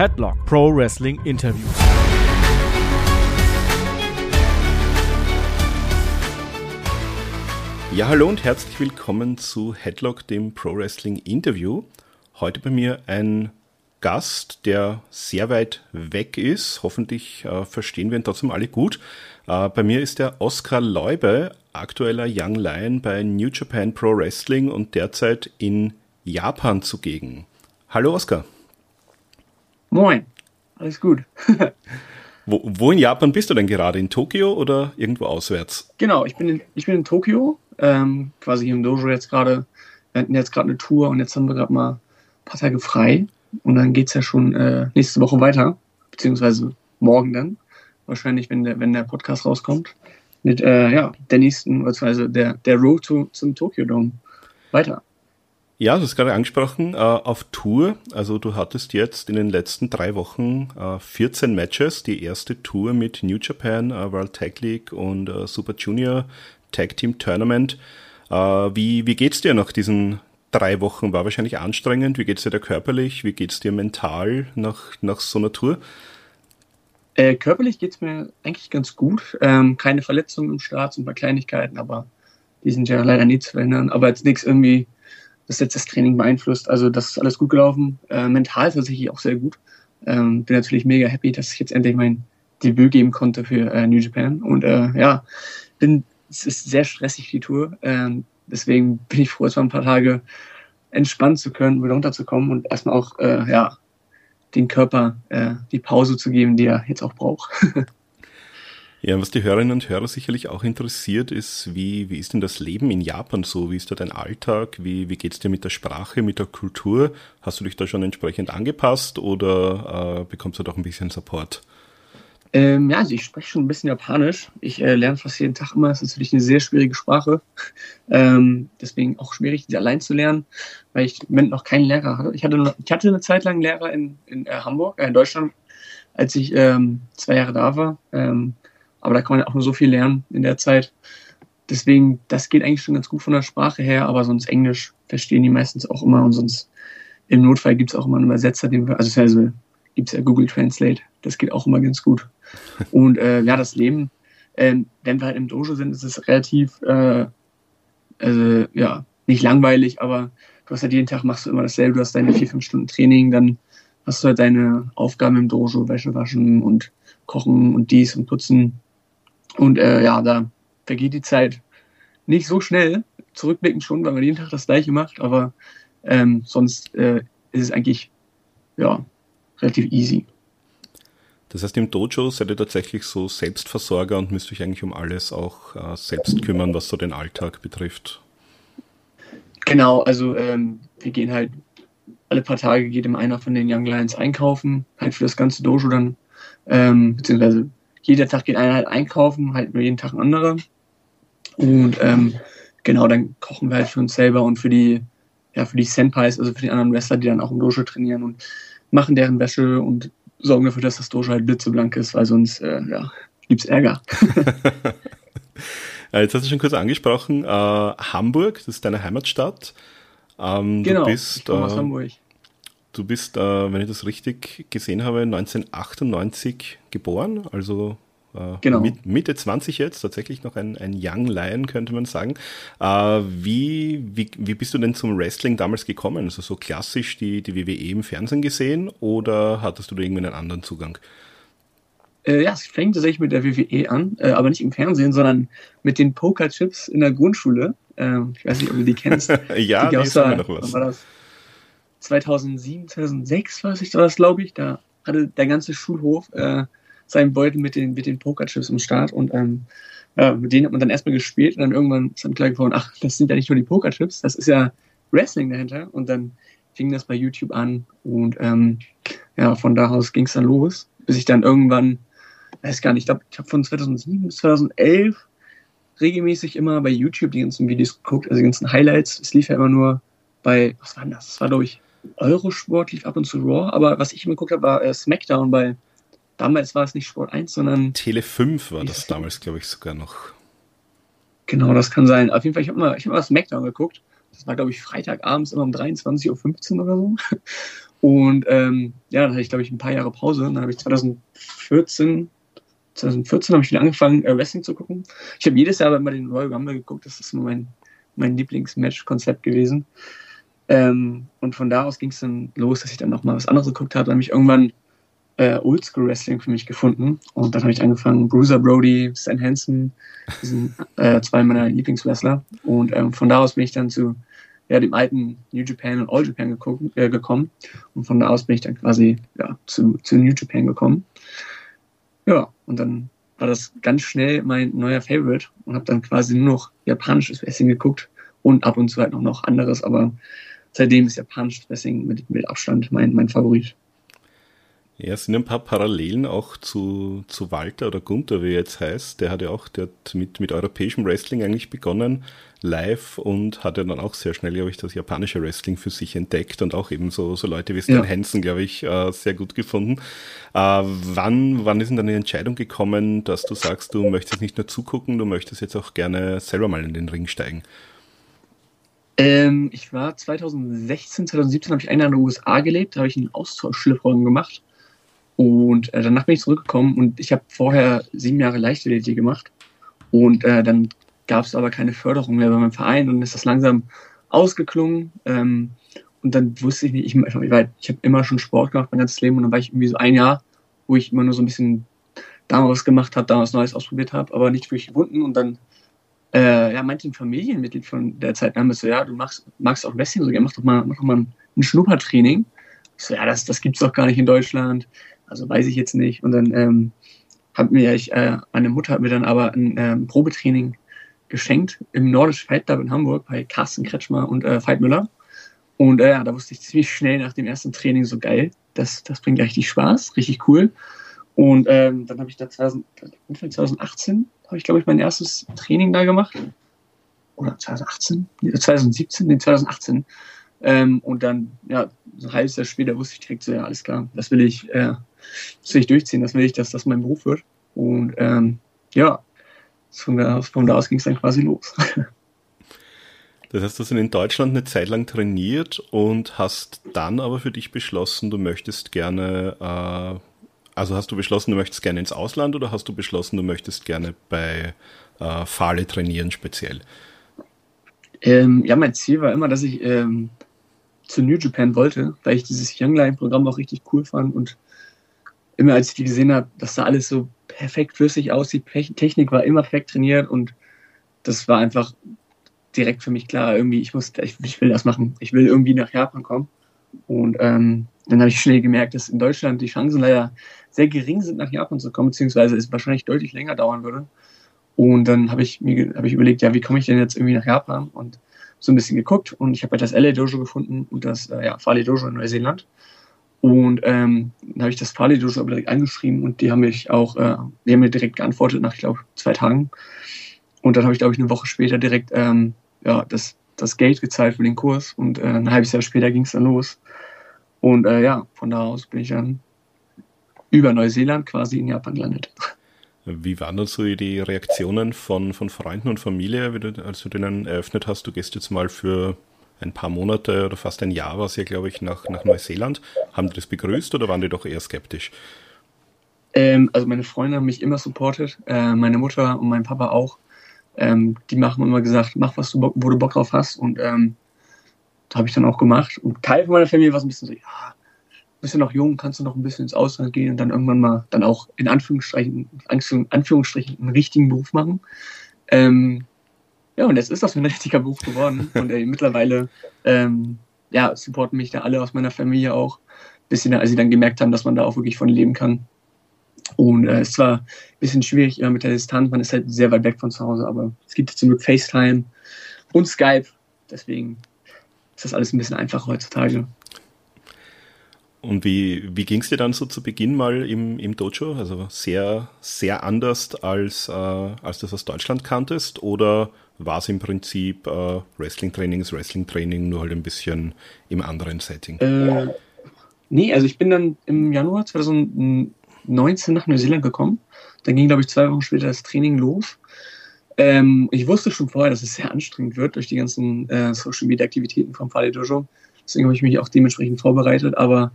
Headlock Pro Wrestling Interview. Ja, hallo und herzlich willkommen zu Headlock, dem Pro Wrestling Interview. Heute bei mir ein Gast, der sehr weit weg ist. Hoffentlich äh, verstehen wir ihn trotzdem alle gut. Äh, bei mir ist der Oskar Leube, aktueller Young Lion bei New Japan Pro Wrestling und derzeit in Japan zugegen. Hallo Oskar. Moin, alles gut. wo, wo, in Japan bist du denn gerade? In Tokio oder irgendwo auswärts? Genau, ich bin in, ich bin in Tokio, ähm, quasi hier im Dojo jetzt gerade. Wir hatten jetzt gerade eine Tour und jetzt haben wir gerade mal ein paar Tage frei. Und dann geht es ja schon äh, nächste Woche weiter, beziehungsweise morgen dann. Wahrscheinlich, wenn der, wenn der Podcast rauskommt. Mit äh, ja, der nächsten, beziehungsweise der, der Road to, zum Tokyo Dome weiter. Ja, du hast gerade angesprochen, äh, auf Tour. Also du hattest jetzt in den letzten drei Wochen äh, 14 Matches. Die erste Tour mit New Japan, äh, World Tag League und äh, Super Junior Tag Team Tournament. Äh, wie, wie geht's dir nach diesen drei Wochen? War wahrscheinlich anstrengend. Wie geht's dir da körperlich? Wie geht's dir mental nach, nach so einer Tour? Äh, körperlich geht's mir eigentlich ganz gut. Ähm, keine Verletzungen im Start, ein paar Kleinigkeiten, aber die sind ja leider nie zu verändern. Aber jetzt nichts irgendwie das jetzt das Training beeinflusst. Also das ist alles gut gelaufen. Äh, mental tatsächlich auch sehr gut. Ähm, bin natürlich mega happy, dass ich jetzt endlich mein Debüt geben konnte für äh, New Japan. Und äh, ja, bin, es ist sehr stressig die Tour. Ähm, deswegen bin ich froh, jetzt mal ein paar Tage entspannen zu können, wieder runterzukommen und erstmal auch äh, ja, den Körper äh, die Pause zu geben, die er jetzt auch braucht. Ja, was die Hörerinnen und Hörer sicherlich auch interessiert, ist, wie, wie ist denn das Leben in Japan so? Wie ist da dein Alltag? Wie, wie geht's dir mit der Sprache, mit der Kultur? Hast du dich da schon entsprechend angepasst oder äh, bekommst du doch ein bisschen Support? Ähm, ja, also ich spreche schon ein bisschen Japanisch. Ich äh, lerne fast jeden Tag immer. Das ist natürlich eine sehr schwierige Sprache. Ähm, deswegen auch schwierig, sie allein zu lernen, weil ich im Moment noch keinen Lehrer hatte. Ich hatte, ich hatte eine Zeit lang einen Lehrer in, in äh, Hamburg, äh, in Deutschland, als ich ähm, zwei Jahre da war. Ähm, aber da kann man auch nur so viel lernen in der Zeit. Deswegen, das geht eigentlich schon ganz gut von der Sprache her, aber sonst Englisch verstehen die meistens auch immer und sonst im Notfall gibt es auch immer einen Übersetzer, den wir, also, also gibt es ja Google Translate, das geht auch immer ganz gut. Und äh, ja, das Leben, äh, wenn wir halt im Dojo sind, ist es relativ, äh, also, ja, nicht langweilig, aber du hast halt jeden Tag machst du immer dasselbe, du hast deine vier, fünf Stunden Training, dann hast du halt deine Aufgaben im Dojo, Wäsche waschen und kochen und dies und putzen und äh, ja, da vergeht die Zeit nicht so schnell. Zurückblickend schon, weil man jeden Tag das gleiche macht, aber ähm, sonst äh, ist es eigentlich ja, relativ easy. Das heißt, im Dojo seid ihr tatsächlich so Selbstversorger und müsst euch eigentlich um alles auch äh, selbst kümmern, was so den Alltag betrifft. Genau, also ähm, wir gehen halt alle paar Tage geht immer einer von den Young Lions einkaufen, halt für das ganze Dojo dann, ähm, beziehungsweise jeder Tag geht einer halt einkaufen, halt nur jeden Tag ein anderer. Und ähm, genau, dann kochen wir halt für uns selber und für die, ja, für die Senpais, also für die anderen Wrestler, die dann auch im Dojo trainieren und machen deren Wäsche und sorgen dafür, dass das Dojo halt blitzeblank ist, weil sonst, äh, ja, gibt's Ärger. Jetzt hast du schon kurz angesprochen, äh, Hamburg, das ist deine Heimatstadt. Ähm, genau, du bist, ich aus äh, Hamburg. Du bist, äh, wenn ich das richtig gesehen habe, 1998 geboren, also äh, genau. mit, Mitte 20 jetzt, tatsächlich noch ein, ein Young Lion, könnte man sagen. Äh, wie, wie, wie bist du denn zum Wrestling damals gekommen? Also so klassisch die, die WWE im Fernsehen gesehen oder hattest du da irgendwie einen anderen Zugang? Äh, ja, es fängt tatsächlich mit der WWE an, äh, aber nicht im Fernsehen, sondern mit den Pokerchips in der Grundschule. Ähm, ich weiß nicht, ob du die kennst. ja, die, die immer noch was. War das 2007, 2006 weiß ich das, glaube ich. Da hatte der ganze Schulhof äh, seinen Beutel mit den, mit den Pokerchips im Start und ähm, ja, mit denen hat man dann erstmal gespielt und dann irgendwann ist dann klar geworden, ach, das sind ja nicht nur die Pokerchips, das ist ja Wrestling dahinter und dann fing das bei YouTube an und ähm, ja, von da aus ging es dann los, bis ich dann irgendwann, weiß gar nicht, ich glaube, ich habe von 2007 bis 2011 regelmäßig immer bei YouTube die ganzen Videos geguckt, also die ganzen Highlights. Es lief ja immer nur bei, was war denn das? Das war, glaube ich, Eurosport lief ab und zu Raw, aber was ich immer geguckt habe, war äh, SmackDown, weil damals war es nicht Sport 1, sondern. Tele 5 war das damals, glaube ich, sogar noch. Genau, das kann sein. Auf jeden Fall, ich habe mal, hab mal SmackDown geguckt. Das war, glaube ich, Freitagabends immer um 23.15 Uhr oder so. Und ähm, ja, dann hatte ich, glaube ich, ein paar Jahre Pause. Und dann habe ich 2014, 2014 habe ich wieder angefangen, äh, Wrestling zu gucken. Ich habe jedes Jahr aber immer den Royal Rumble geguckt. Das ist immer mein, mein Lieblingsmatch-Konzept gewesen. Ähm, und von da aus ging es dann los, dass ich dann nochmal was anderes geguckt habe. Dann habe ich irgendwann äh, Oldschool Wrestling für mich gefunden. Und dann habe ich angefangen, Bruiser Brody, Stan Hansen, sind äh, zwei meiner Lieblingswrestler. Und ähm, von da aus bin ich dann zu ja, dem alten New Japan und All Japan geguckt, äh, gekommen. Und von da aus bin ich dann quasi ja, zu, zu New Japan gekommen. Ja, und dann war das ganz schnell mein neuer Favorite und habe dann quasi nur noch japanisches Wrestling geguckt und ab und zu halt noch, noch anderes, aber seitdem ist japanisches Wrestling mit, mit Abstand mein, mein Favorit. Ja, es sind ein paar Parallelen auch zu, zu Walter oder Gunther, wie er jetzt heißt. Der hat ja auch, der hat mit, mit europäischem Wrestling eigentlich begonnen, live und hat ja dann auch sehr schnell, glaube ich, das japanische Wrestling für sich entdeckt und auch eben so, so Leute wie Stan ja. Hansen, glaube ich, äh, sehr gut gefunden. Äh, wann, wann ist denn deine Entscheidung gekommen, dass du sagst, du möchtest nicht nur zugucken, du möchtest jetzt auch gerne selber mal in den Ring steigen? Ähm, ich war 2016, 2017 habe ich ein Jahr in den USA gelebt, da habe ich einen Austauschschliffraum gemacht und äh, danach bin ich zurückgekommen und ich habe vorher sieben Jahre Leichtathletik gemacht. Und äh, dann gab es aber keine Förderung mehr bei meinem Verein und ist das langsam ausgeklungen. Ähm, und dann wusste ich nicht, ich, ich, ich habe immer schon Sport gemacht mein ganzes Leben und dann war ich irgendwie so ein Jahr, wo ich immer nur so ein bisschen damals gemacht habe, damals Neues ausprobiert habe, aber nicht wirklich gebunden. Und dann äh, ja, ein Familienmitglied von der Zeit damals so, ja, du magst, magst auch Wrestling, so, ja, mach doch mal, mach doch mal ein, ein Schnuppertraining. Ich so, ja, das, das gibt's doch gar nicht in Deutschland. Also weiß ich jetzt nicht. Und dann ähm, hat mir ich, äh, meine Mutter hat mir dann aber ein ähm, Probetraining geschenkt im Nordisch Fight Club in Hamburg bei Carsten Kretschmer und äh, Veit Müller. Und äh, da wusste ich ziemlich schnell nach dem ersten Training so geil, das, das bringt richtig Spaß, richtig cool. Und ähm, dann habe ich da 2000, 2018, habe ich glaube ich mein erstes Training da gemacht. Oder 2018? 2017? Nee, 2018 ähm, und dann, ja, so ein halbes Jahr später wusste ich direkt so, ja, alles klar, das will ich, äh, das will ich durchziehen, das will ich, dass das mein Beruf wird. Und ähm, ja, von da, von da aus ging es dann quasi los. Das heißt, du hast in Deutschland eine Zeit lang trainiert und hast dann aber für dich beschlossen, du möchtest gerne, äh, also hast du beschlossen, du möchtest gerne ins Ausland oder hast du beschlossen, du möchtest gerne bei äh, Fahle trainieren speziell? Ähm, ja, mein Ziel war immer, dass ich ähm, zu New Japan wollte, weil ich dieses Young Line Programm auch richtig cool fand und immer als ich die gesehen habe, dass da alles so perfekt flüssig aussieht, Technik war immer perfekt trainiert und das war einfach direkt für mich klar, irgendwie, ich muss, ich, ich will das machen, ich will irgendwie nach Japan kommen und ähm, dann habe ich schnell gemerkt, dass in Deutschland die Chancen leider sehr gering sind, nach Japan zu kommen, beziehungsweise es wahrscheinlich deutlich länger dauern würde. Und dann habe ich mir hab ich überlegt, ja, wie komme ich denn jetzt irgendwie nach Japan? Und so ein bisschen geguckt und ich habe halt das LA Dojo gefunden und das äh, ja, Farley Dojo in Neuseeland. Und ähm, dann habe ich das Farley Dojo aber direkt angeschrieben und die haben mich auch, äh, die haben mir direkt geantwortet nach, ich glaube, zwei Tagen. Und dann habe ich, glaube ich, eine Woche später direkt ähm, ja, das, das Geld gezahlt für den Kurs und äh, ein halbes Jahr später ging es dann los. Und äh, ja, von da aus bin ich dann über Neuseeland quasi in Japan gelandet. Wie waren dann so die Reaktionen von, von Freunden und Familie, du, als du denen eröffnet hast, du gehst jetzt mal für ein paar Monate oder fast ein Jahr war es ja, glaube ich, nach, nach Neuseeland. Haben die das begrüßt oder waren die doch eher skeptisch? Ähm, also meine Freunde haben mich immer supportet, äh, meine Mutter und mein Papa auch. Ähm, die haben immer gesagt, mach was du, wo du Bock drauf hast und ähm, habe ich dann auch gemacht. Und Teil von meiner Familie war so ein bisschen so, ja, bist ja noch jung, kannst du noch ein bisschen ins Ausland gehen und dann irgendwann mal dann auch in Anführungsstrichen, Anführungsstrichen einen richtigen Beruf machen. Ähm, ja, und jetzt ist das ein richtiger Beruf geworden. Und ey, mittlerweile ähm, ja, supporten mich da alle aus meiner Familie auch. Bisschen, als sie dann gemerkt haben, dass man da auch wirklich von leben kann. Und äh, es war ein bisschen schwierig äh, mit der Distanz, man ist halt sehr weit weg von zu Hause, aber es gibt zum Glück FaceTime und Skype. Deswegen ist das alles ein bisschen einfacher heutzutage. Und wie, wie ging es dir dann so zu Beginn mal im, im Dojo? Also sehr, sehr anders als, äh, als du das aus Deutschland kanntest? Oder war es im Prinzip äh, Wrestling-Training ist Wrestling-Training, nur halt ein bisschen im anderen Setting? Äh, nee, also ich bin dann im Januar 2019 nach Neuseeland gekommen. Dann ging, glaube ich, zwei Wochen später das Training los. Ähm, ich wusste schon vorher, dass es sehr anstrengend wird durch die ganzen äh, Social-Media-Aktivitäten vom Fale Dojo Deswegen habe ich mich auch dementsprechend vorbereitet. Aber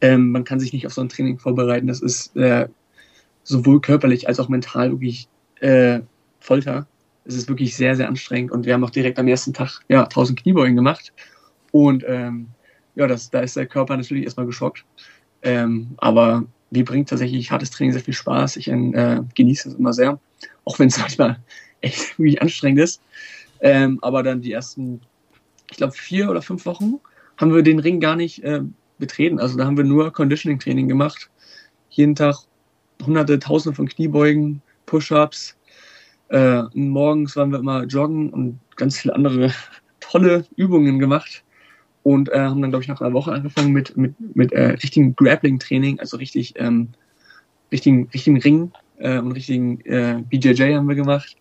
ähm, man kann sich nicht auf so ein Training vorbereiten. Das ist äh, sowohl körperlich als auch mental wirklich äh, Folter. Es ist wirklich sehr, sehr anstrengend. Und wir haben auch direkt am ersten Tag ja, 1000 Kniebeugen gemacht. Und ähm, ja, das, da ist der Körper natürlich erstmal geschockt. Ähm, aber mir bringt tatsächlich hartes Training sehr viel Spaß. Ich äh, genieße es immer sehr. Auch wenn es manchmal echt wirklich anstrengend ist. Ähm, aber dann die ersten, ich glaube, vier oder fünf Wochen haben wir den Ring gar nicht äh, betreten. Also da haben wir nur Conditioning-Training gemacht. Jeden Tag hunderte, tausende von Kniebeugen, Push-Ups. Äh, morgens waren wir immer joggen und ganz viele andere tolle Übungen gemacht. Und äh, haben dann, glaube ich, nach einer Woche angefangen mit, mit, mit äh, richtigen Grappling-Training, also richtig, ähm, richtigen, richtigen Ring äh, und richtigen äh, BJJ haben wir gemacht.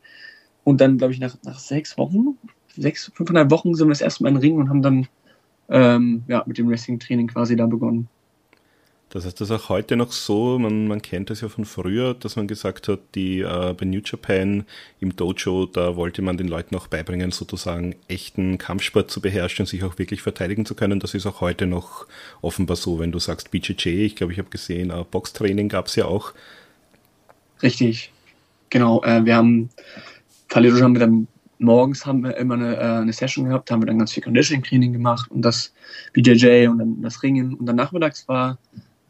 Und dann, glaube ich, nach, nach sechs Wochen, sechs, fünfeinhalb Wochen sind wir das erste Mal in Ring und haben dann ähm, ja, mit dem Wrestling-Training quasi da begonnen. Das heißt, das ist auch heute noch so, man, man kennt das ja von früher, dass man gesagt hat, die äh, bei New Japan im Dojo, da wollte man den Leuten auch beibringen, sozusagen echten Kampfsport zu beherrschen und sich auch wirklich verteidigen zu können. Das ist auch heute noch offenbar so, wenn du sagst BJJ, ich glaube, ich habe gesehen, äh, Boxtraining gab es ja auch. Richtig, genau. Äh, wir haben Kalidosch haben wir dann morgens haben wir immer eine, äh, eine Session gehabt, haben wir dann ganz viel Conditioning-Training gemacht und das BJJ und dann das Ringen. Und dann nachmittags war,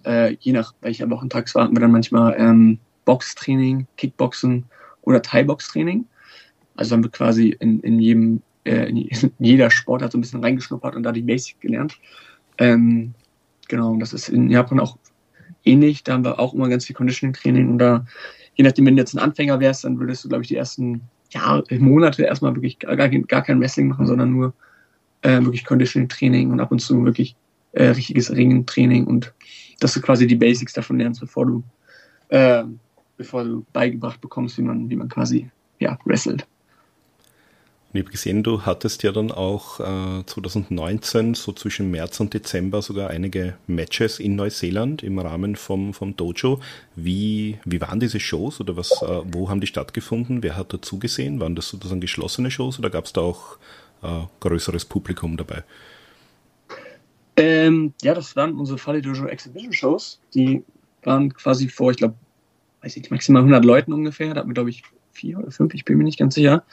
äh, je nach welcher Wochentag es war, hatten wir dann manchmal ähm, Boxtraining, Kickboxen oder Thai-Box-Training. Also haben wir quasi in, in jedem, äh, in jeder Sportart so ein bisschen reingeschnuppert und da die Basic gelernt. Ähm, genau, und das ist in Japan auch ähnlich. Da haben wir auch immer ganz viel Conditioning-Training und da, je nachdem, wenn du jetzt ein Anfänger wärst, dann würdest du, glaube ich, die ersten ja, Monate erstmal wirklich gar, gar kein Wrestling machen, sondern nur äh, wirklich Conditioning-Training und ab und zu wirklich äh, richtiges Ringen-Training und dass du quasi die Basics davon lernst, bevor du, äh, bevor du beigebracht bekommst, wie man, wie man quasi ja, wrestelt. Ich habe gesehen, du hattest ja dann auch äh, 2019, so zwischen März und Dezember, sogar einige Matches in Neuseeland im Rahmen vom, vom Dojo. Wie, wie waren diese Shows oder was, äh, wo haben die stattgefunden? Wer hat dazu gesehen? Waren das sozusagen geschlossene Shows oder gab es da auch äh, größeres Publikum dabei? Ähm, ja, das waren unsere Fali Dojo Exhibition Shows. Die waren quasi vor, ich glaube, weiß ich maximal 100 Leuten ungefähr. Da hatten wir, glaube ich, vier oder fünf, ich bin mir nicht ganz sicher.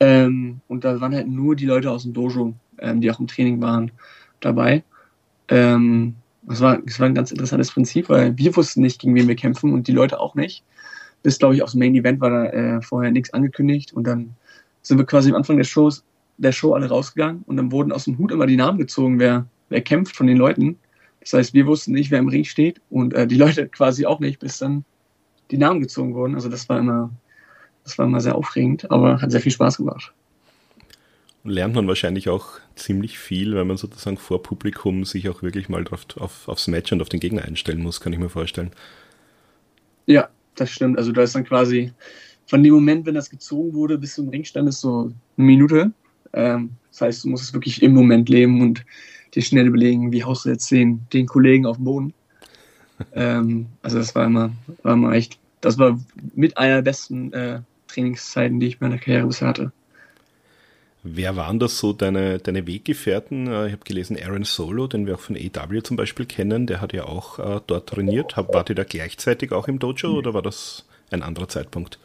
Ähm, und da waren halt nur die Leute aus dem Dojo, ähm, die auch im Training waren, dabei. Ähm, das, war, das war ein ganz interessantes Prinzip, weil wir wussten nicht, gegen wen wir kämpfen und die Leute auch nicht. Bis, glaube ich, aufs Main Event war da äh, vorher nichts angekündigt und dann sind wir quasi am Anfang der Shows, der Show alle rausgegangen und dann wurden aus dem Hut immer die Namen gezogen, wer, wer kämpft von den Leuten. Das heißt, wir wussten nicht, wer im Ring steht und äh, die Leute quasi auch nicht, bis dann die Namen gezogen wurden. Also das war immer das war immer sehr aufregend, aber hat sehr viel Spaß gemacht. Lernt man wahrscheinlich auch ziemlich viel, weil man sozusagen vor Publikum sich auch wirklich mal drauf, auf, aufs Match und auf den Gegner einstellen muss, kann ich mir vorstellen. Ja, das stimmt. Also da ist dann quasi von dem Moment, wenn das gezogen wurde, bis zum Ringstand ist so eine Minute. Ähm, das heißt, du musst es wirklich im Moment leben und dir schnell überlegen, wie haust du jetzt den, den Kollegen auf den Boden. ähm, also das war immer, war immer echt, das war mit einer der besten äh, Trainingszeiten, die ich in meiner Karriere bisher hatte. Wer waren das so deine, deine Weggefährten? Äh, ich habe gelesen, Aaron Solo, den wir auch von AW zum Beispiel kennen, der hat ja auch äh, dort trainiert. Wart ihr da gleichzeitig auch im Dojo oder war das ein anderer Zeitpunkt?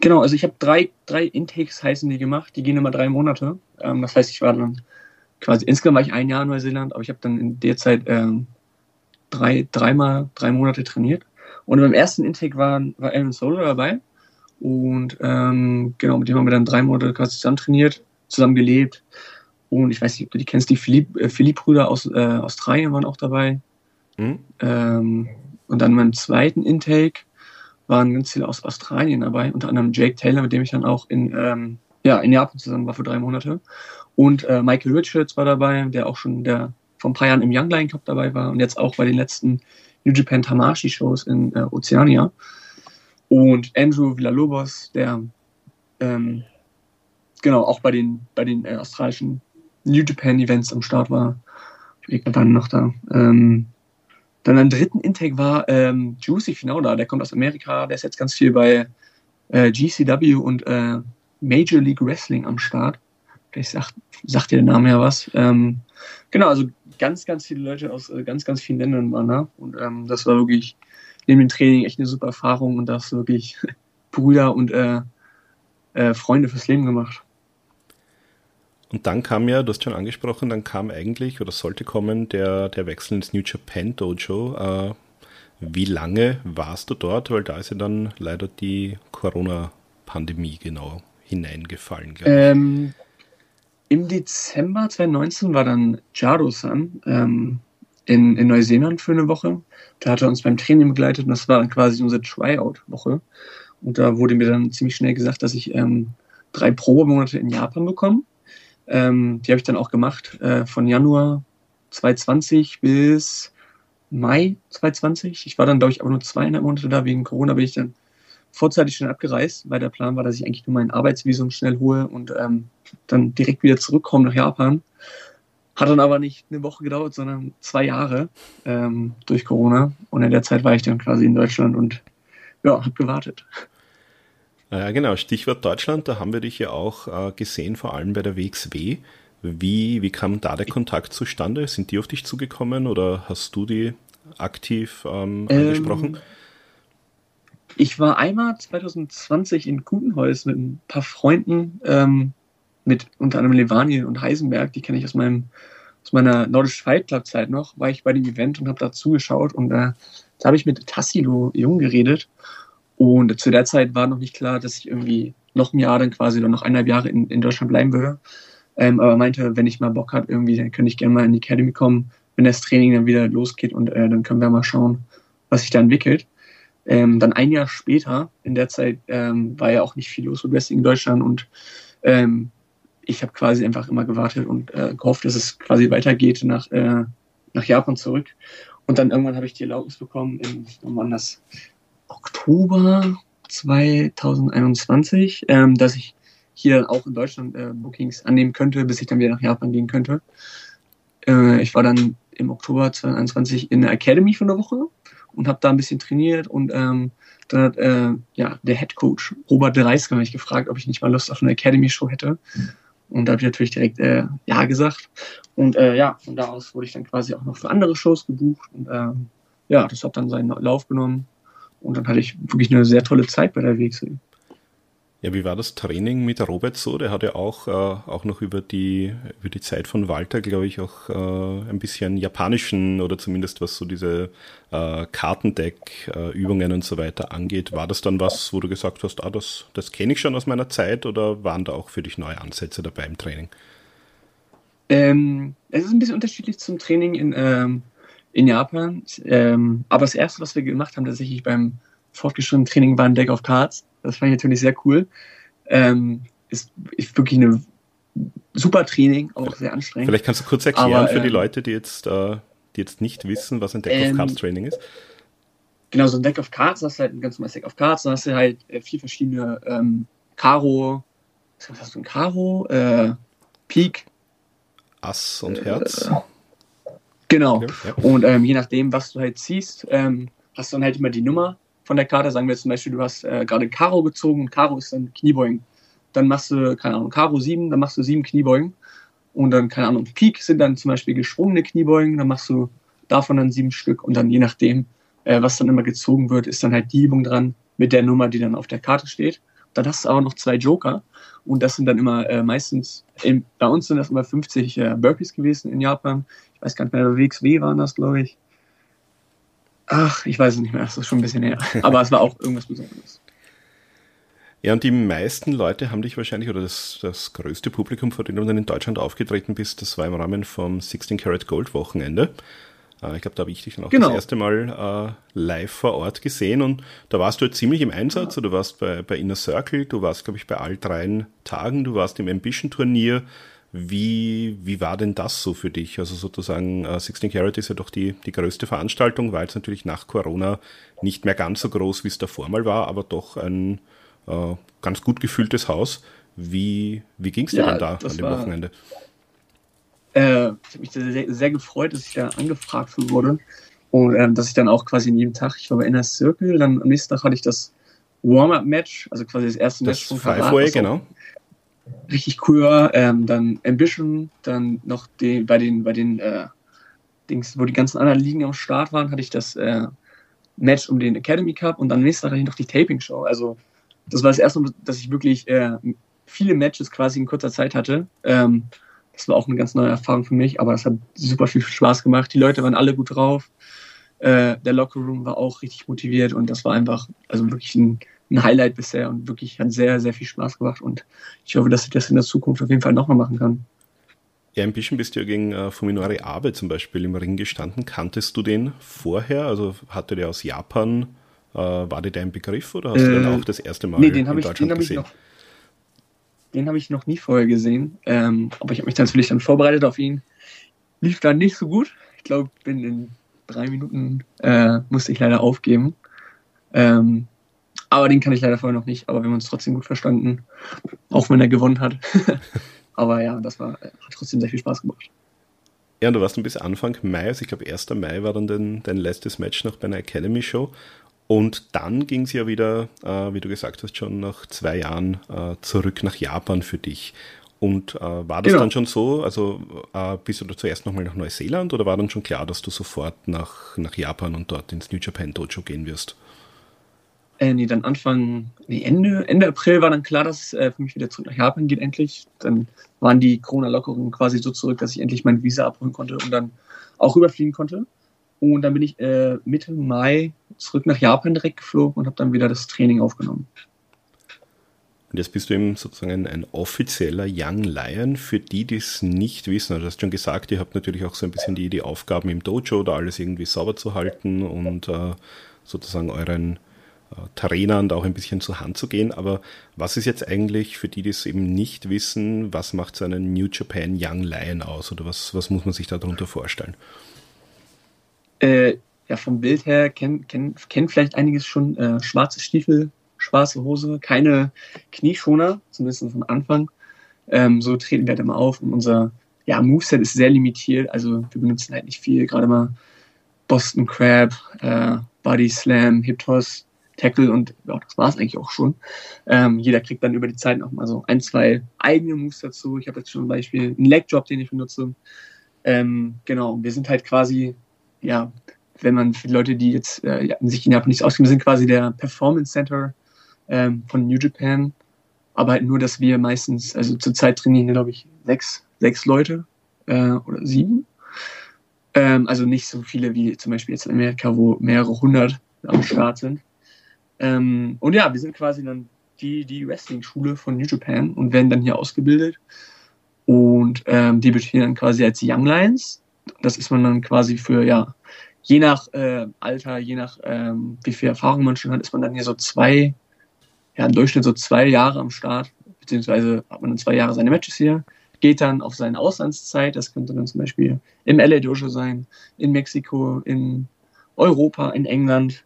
Genau, also ich habe drei, drei Intakes heißen die gemacht, die gehen immer drei Monate. Ähm, das heißt, ich war dann quasi, insgesamt war ich ein Jahr in Neuseeland, aber ich habe dann in der Zeit ähm, drei, dreimal drei Monate trainiert. Und beim ersten Intake war, war Aaron Solo dabei. Und ähm, genau, mit dem haben wir dann drei Monate quasi zusammen trainiert, zusammen gelebt. Und ich weiß nicht, ob du die kennst, die Philipp, äh, Philipp-Brüder aus äh, Australien waren auch dabei. Mhm. Ähm, und dann meinem zweiten Intake waren ganz viele aus Australien dabei, unter anderem Jake Taylor, mit dem ich dann auch in, ähm, ja, in Japan zusammen war für drei Monate. Und äh, Michael Richards war dabei, der auch schon der vor ein paar Jahren im Young Lion Cup dabei war und jetzt auch bei den letzten New Japan Tamashi Shows in äh, Oceania. Und Andrew Villalobos, der ähm, genau auch bei den, bei den äh, australischen New Japan Events am Start war. Ich bin dann noch da. Ähm, dann am dritten Intake war ähm, Juicy Finauda, der kommt aus Amerika, der ist jetzt ganz viel bei äh, GCW und äh, Major League Wrestling am Start. Vielleicht sagt, sagt dir der Name ja was. Ähm, Genau, also ganz, ganz viele Leute aus äh, ganz, ganz vielen Ländern waren da. Und ähm, das war wirklich neben dem Training echt eine super Erfahrung und das wirklich Brüder und äh, äh, Freunde fürs Leben gemacht. Und dann kam ja, du hast schon angesprochen, dann kam eigentlich oder sollte kommen der, der Wechsel ins New Japan Dojo. Äh, wie lange warst du dort? Weil da ist ja dann leider die Corona-Pandemie genau hineingefallen. Ähm, Im Dezember 2019 war dann Jado-san ähm, in, in Neuseeland für eine Woche. Da hat er uns beim Training begleitet und das war dann quasi unsere Tryout-Woche. Und da wurde mir dann ziemlich schnell gesagt, dass ich ähm, drei Probemonate in Japan bekomme. Ähm, die habe ich dann auch gemacht, äh, von Januar 2020 bis Mai 2020. Ich war dann, glaube ich, aber nur zweieinhalb Monate da. Wegen Corona bin ich dann vorzeitig schon abgereist, weil der Plan war, dass ich eigentlich nur mein Arbeitsvisum schnell hole und ähm, dann direkt wieder zurückkomme nach Japan. Hat dann aber nicht eine Woche gedauert, sondern zwei Jahre ähm, durch Corona. Und in der Zeit war ich dann quasi in Deutschland und ja, habe gewartet. Ja, genau. Stichwort Deutschland, da haben wir dich ja auch äh, gesehen, vor allem bei der WXW. Wie, wie kam da der Kontakt zustande? Sind die auf dich zugekommen oder hast du die aktiv ähm, angesprochen? Ähm, ich war einmal 2020 in Kutenholz mit ein paar Freunden, ähm, mit unter anderem Levani und Heisenberg, die kenne ich aus meinem aus meiner Nordisch Fight Club Zeit noch, war ich bei dem Event und habe da zugeschaut und äh, da habe ich mit Tassilo Jung geredet und zu der Zeit war noch nicht klar, dass ich irgendwie noch ein Jahr dann quasi oder noch eineinhalb Jahre in, in Deutschland bleiben würde. Ähm, aber meinte, wenn ich mal Bock habe, irgendwie, dann könnte ich gerne mal in die Academy kommen, wenn das Training dann wieder losgeht und äh, dann können wir mal schauen, was sich da entwickelt. Ähm, dann ein Jahr später, in der Zeit ähm, war ja auch nicht viel los mit Wrestling in Deutschland und ähm, ich habe quasi einfach immer gewartet und äh, gehofft, dass es quasi weitergeht nach, äh, nach Japan zurück. Und dann irgendwann habe ich die Erlaubnis bekommen, in, wann das Oktober 2021, ähm, dass ich hier auch in Deutschland äh, Bookings annehmen könnte, bis ich dann wieder nach Japan gehen könnte. Äh, ich war dann im Oktober 2021 in der Academy für eine Woche und habe da ein bisschen trainiert und ähm, dann hat äh, ja, der Head Coach Robert Dreisker mich gefragt, ob ich nicht mal Lust auf eine Academy-Show hätte. Und da habe ich natürlich direkt äh, Ja gesagt. Und äh, ja, von da aus wurde ich dann quasi auch noch für andere Shows gebucht. Und äh, ja, das hat dann seinen Lauf genommen. Und dann hatte ich wirklich eine sehr tolle Zeit bei der WXW. Ja, wie war das Training mit Robert so? Der hat ja auch, äh, auch noch über die, über die Zeit von Walter, glaube ich, auch äh, ein bisschen japanischen oder zumindest was so diese äh, Kartendeck-Übungen und so weiter angeht. War das dann was, wo du gesagt hast, ah, das, das kenne ich schon aus meiner Zeit oder waren da auch für dich neue Ansätze dabei im Training? Ähm, es ist ein bisschen unterschiedlich zum Training in, ähm, in Japan. Ähm, aber das erste, was wir gemacht haben, tatsächlich beim fortgeschrittenen Training, war ein Deck of Cards. Das fand ich natürlich sehr cool. Ähm, ist, ist wirklich eine super Training, auch sehr anstrengend. Vielleicht kannst du kurz erklären aber, für die ähm, Leute, die jetzt, äh, die jetzt nicht wissen, was ein Deck of ähm, Cards Training ist. Genau, so ein Deck of Cards, das ist halt ein ganz normales Deck of Cards, da hast du halt äh, vier verschiedene ähm, Karo, was hast du, ein Karo, äh, Pik, Ass und Herz. Äh, Genau. Okay, ja. Und ähm, je nachdem, was du halt ziehst, ähm, hast du dann halt immer die Nummer von der Karte. Sagen wir zum Beispiel, du hast äh, gerade Karo gezogen, Karo ist dann Kniebeugen. Dann machst du, keine Ahnung, Karo 7, dann machst du 7 Kniebeugen. Und dann, keine Ahnung, Pik sind dann zum Beispiel geschwungene Kniebeugen, dann machst du davon dann sieben Stück und dann je nachdem, äh, was dann immer gezogen wird, ist dann halt die Übung dran mit der Nummer, die dann auf der Karte steht. Dann hast du auch noch zwei Joker und das sind dann immer äh, meistens, in, bei uns sind das immer 50 äh, Burpees gewesen in Japan ich weiß gar nicht mehr, WXW waren das, glaube ich. Ach, ich weiß es nicht mehr, das ist schon ein bisschen her. Aber es war auch irgendwas Besonderes. Ja, und die meisten Leute haben dich wahrscheinlich, oder das, das größte Publikum, vor dem du dann in Deutschland aufgetreten bist, das war im Rahmen vom 16 Karat Gold Wochenende. Äh, ich glaube, da habe ich dich dann auch genau. das erste Mal äh, live vor Ort gesehen und da warst du jetzt ziemlich im Einsatz. Ja. Du warst bei, bei Inner Circle, du warst, glaube ich, bei all dreien Tagen, du warst im Ambition-Turnier, wie, wie war denn das so für dich? Also sozusagen, äh, 16 Carat ist ja doch die, die größte Veranstaltung, war jetzt natürlich nach Corona nicht mehr ganz so groß, wie es davor mal war, aber doch ein äh, ganz gut gefülltes Haus. Wie, wie ging es dir ja, denn da an dem war, Wochenende? Äh, ich habe mich sehr, sehr, gefreut, dass ich da angefragt wurde und ähm, dass ich dann auch quasi in jedem Tag, ich war bei Inner Circle, dann am nächsten Tag hatte ich das Warm-Up-Match, also quasi das erste das Match von Five Way, genau. Richtig cool war. Ähm, dann Ambition, dann noch den, bei den, bei den äh, Dings, wo die ganzen anderen Ligen am Start waren, hatte ich das äh, Match um den Academy Cup und dann nächstes Tag hatte ich noch die Taping Show. Also das war das erste Mal, dass ich wirklich äh, viele Matches quasi in kurzer Zeit hatte. Ähm, das war auch eine ganz neue Erfahrung für mich, aber es hat super viel Spaß gemacht. Die Leute waren alle gut drauf. Äh, der Lockerroom war auch richtig motiviert und das war einfach, also wirklich ein, ein, Highlight bisher und wirklich hat sehr, sehr viel Spaß gemacht und ich hoffe, dass ich das in der Zukunft auf jeden Fall nochmal machen kann. Ja, ein bisschen bist du ja gegen äh, Fuminori Abe zum Beispiel im Ring gestanden. Kanntest du den vorher? Also hatte der aus Japan, äh, war der dein Begriff oder hast äh, du den auch das erste Mal nee, den in ich, Deutschland den gesehen? Ich noch, den habe ich noch nie vorher gesehen, ähm, aber ich habe mich natürlich dann vorbereitet auf ihn. Lief dann nicht so gut. Ich glaube, bin in drei Minuten äh, musste ich leider aufgeben. Ähm, aber den kann ich leider vorher noch nicht. Aber wir haben uns trotzdem gut verstanden, auch wenn er gewonnen hat. aber ja, das war, hat trotzdem sehr viel Spaß gemacht. Ja, und du warst ein bisschen Anfang Mai, also ich glaube 1. Mai war dann dein, dein letztes Match noch bei einer Academy Show. Und dann ging es ja wieder, äh, wie du gesagt hast, schon nach zwei Jahren äh, zurück nach Japan für dich. Und äh, war das genau. dann schon so, also äh, bist du da zuerst nochmal nach Neuseeland oder war dann schon klar, dass du sofort nach, nach Japan und dort ins New Japan Dojo gehen wirst? Äh, nee, dann Anfang, nee, Ende, Ende April war dann klar, dass äh, für mich wieder zurück nach Japan geht endlich. Dann waren die Corona-Lockerungen quasi so zurück, dass ich endlich mein Visa abholen konnte und dann auch rüberfliegen konnte. Und dann bin ich äh, Mitte Mai zurück nach Japan direkt geflogen und habe dann wieder das Training aufgenommen. Und jetzt bist du eben sozusagen ein, offizieller Young Lion. Für die, die es nicht wissen, also du hast schon gesagt, ihr habt natürlich auch so ein bisschen die, die Aufgaben im Dojo, da alles irgendwie sauber zu halten und äh, sozusagen euren Trainern da auch ein bisschen zur Hand zu gehen. Aber was ist jetzt eigentlich für die, die es eben nicht wissen, was macht so einen New Japan Young Lion aus oder was, was muss man sich darunter vorstellen? Äh, ja, vom Bild her kennt kenn, kenn vielleicht einiges schon äh, schwarze Stiefel, schwarze Hose, keine Knieschoner, zumindest von Anfang. Ähm, so treten wir halt immer auf und unser ja, Moveset ist sehr limitiert, also wir benutzen halt nicht viel, gerade mal Boston Crab, äh, Body Slam, Hip Toss, Tackle und ja, das war es eigentlich auch schon. Ähm, jeder kriegt dann über die Zeit noch mal so ein, zwei eigene Moves dazu. Ich habe jetzt schon zum Beispiel einen Leg Drop, den ich benutze. Ähm, genau, wir sind halt quasi, ja, wenn man für die Leute, die jetzt äh, sich in Japan nicht auskennen, sind quasi der Performance Center ähm, von New Japan. Aber halt nur, dass wir meistens, also zurzeit trainieren, glaube ich, sechs, sechs Leute äh, oder sieben. Ähm, also nicht so viele wie zum Beispiel jetzt in Amerika, wo mehrere hundert am Start sind. Ähm, und ja, wir sind quasi dann die, die Wrestling-Schule von New Japan und werden dann hier ausgebildet. Und ähm, debütieren dann quasi als Young Lions. Das ist man dann quasi für, ja, je nach äh, Alter, je nach ähm, wie viel Erfahrung man schon hat, ist man dann hier so zwei, ja, im Durchschnitt so zwei Jahre am Start, beziehungsweise hat man dann zwei Jahre seine Matches hier, geht dann auf seine Auslandszeit, das könnte dann zum Beispiel im LA Dojo sein, in Mexiko, in Europa, in England,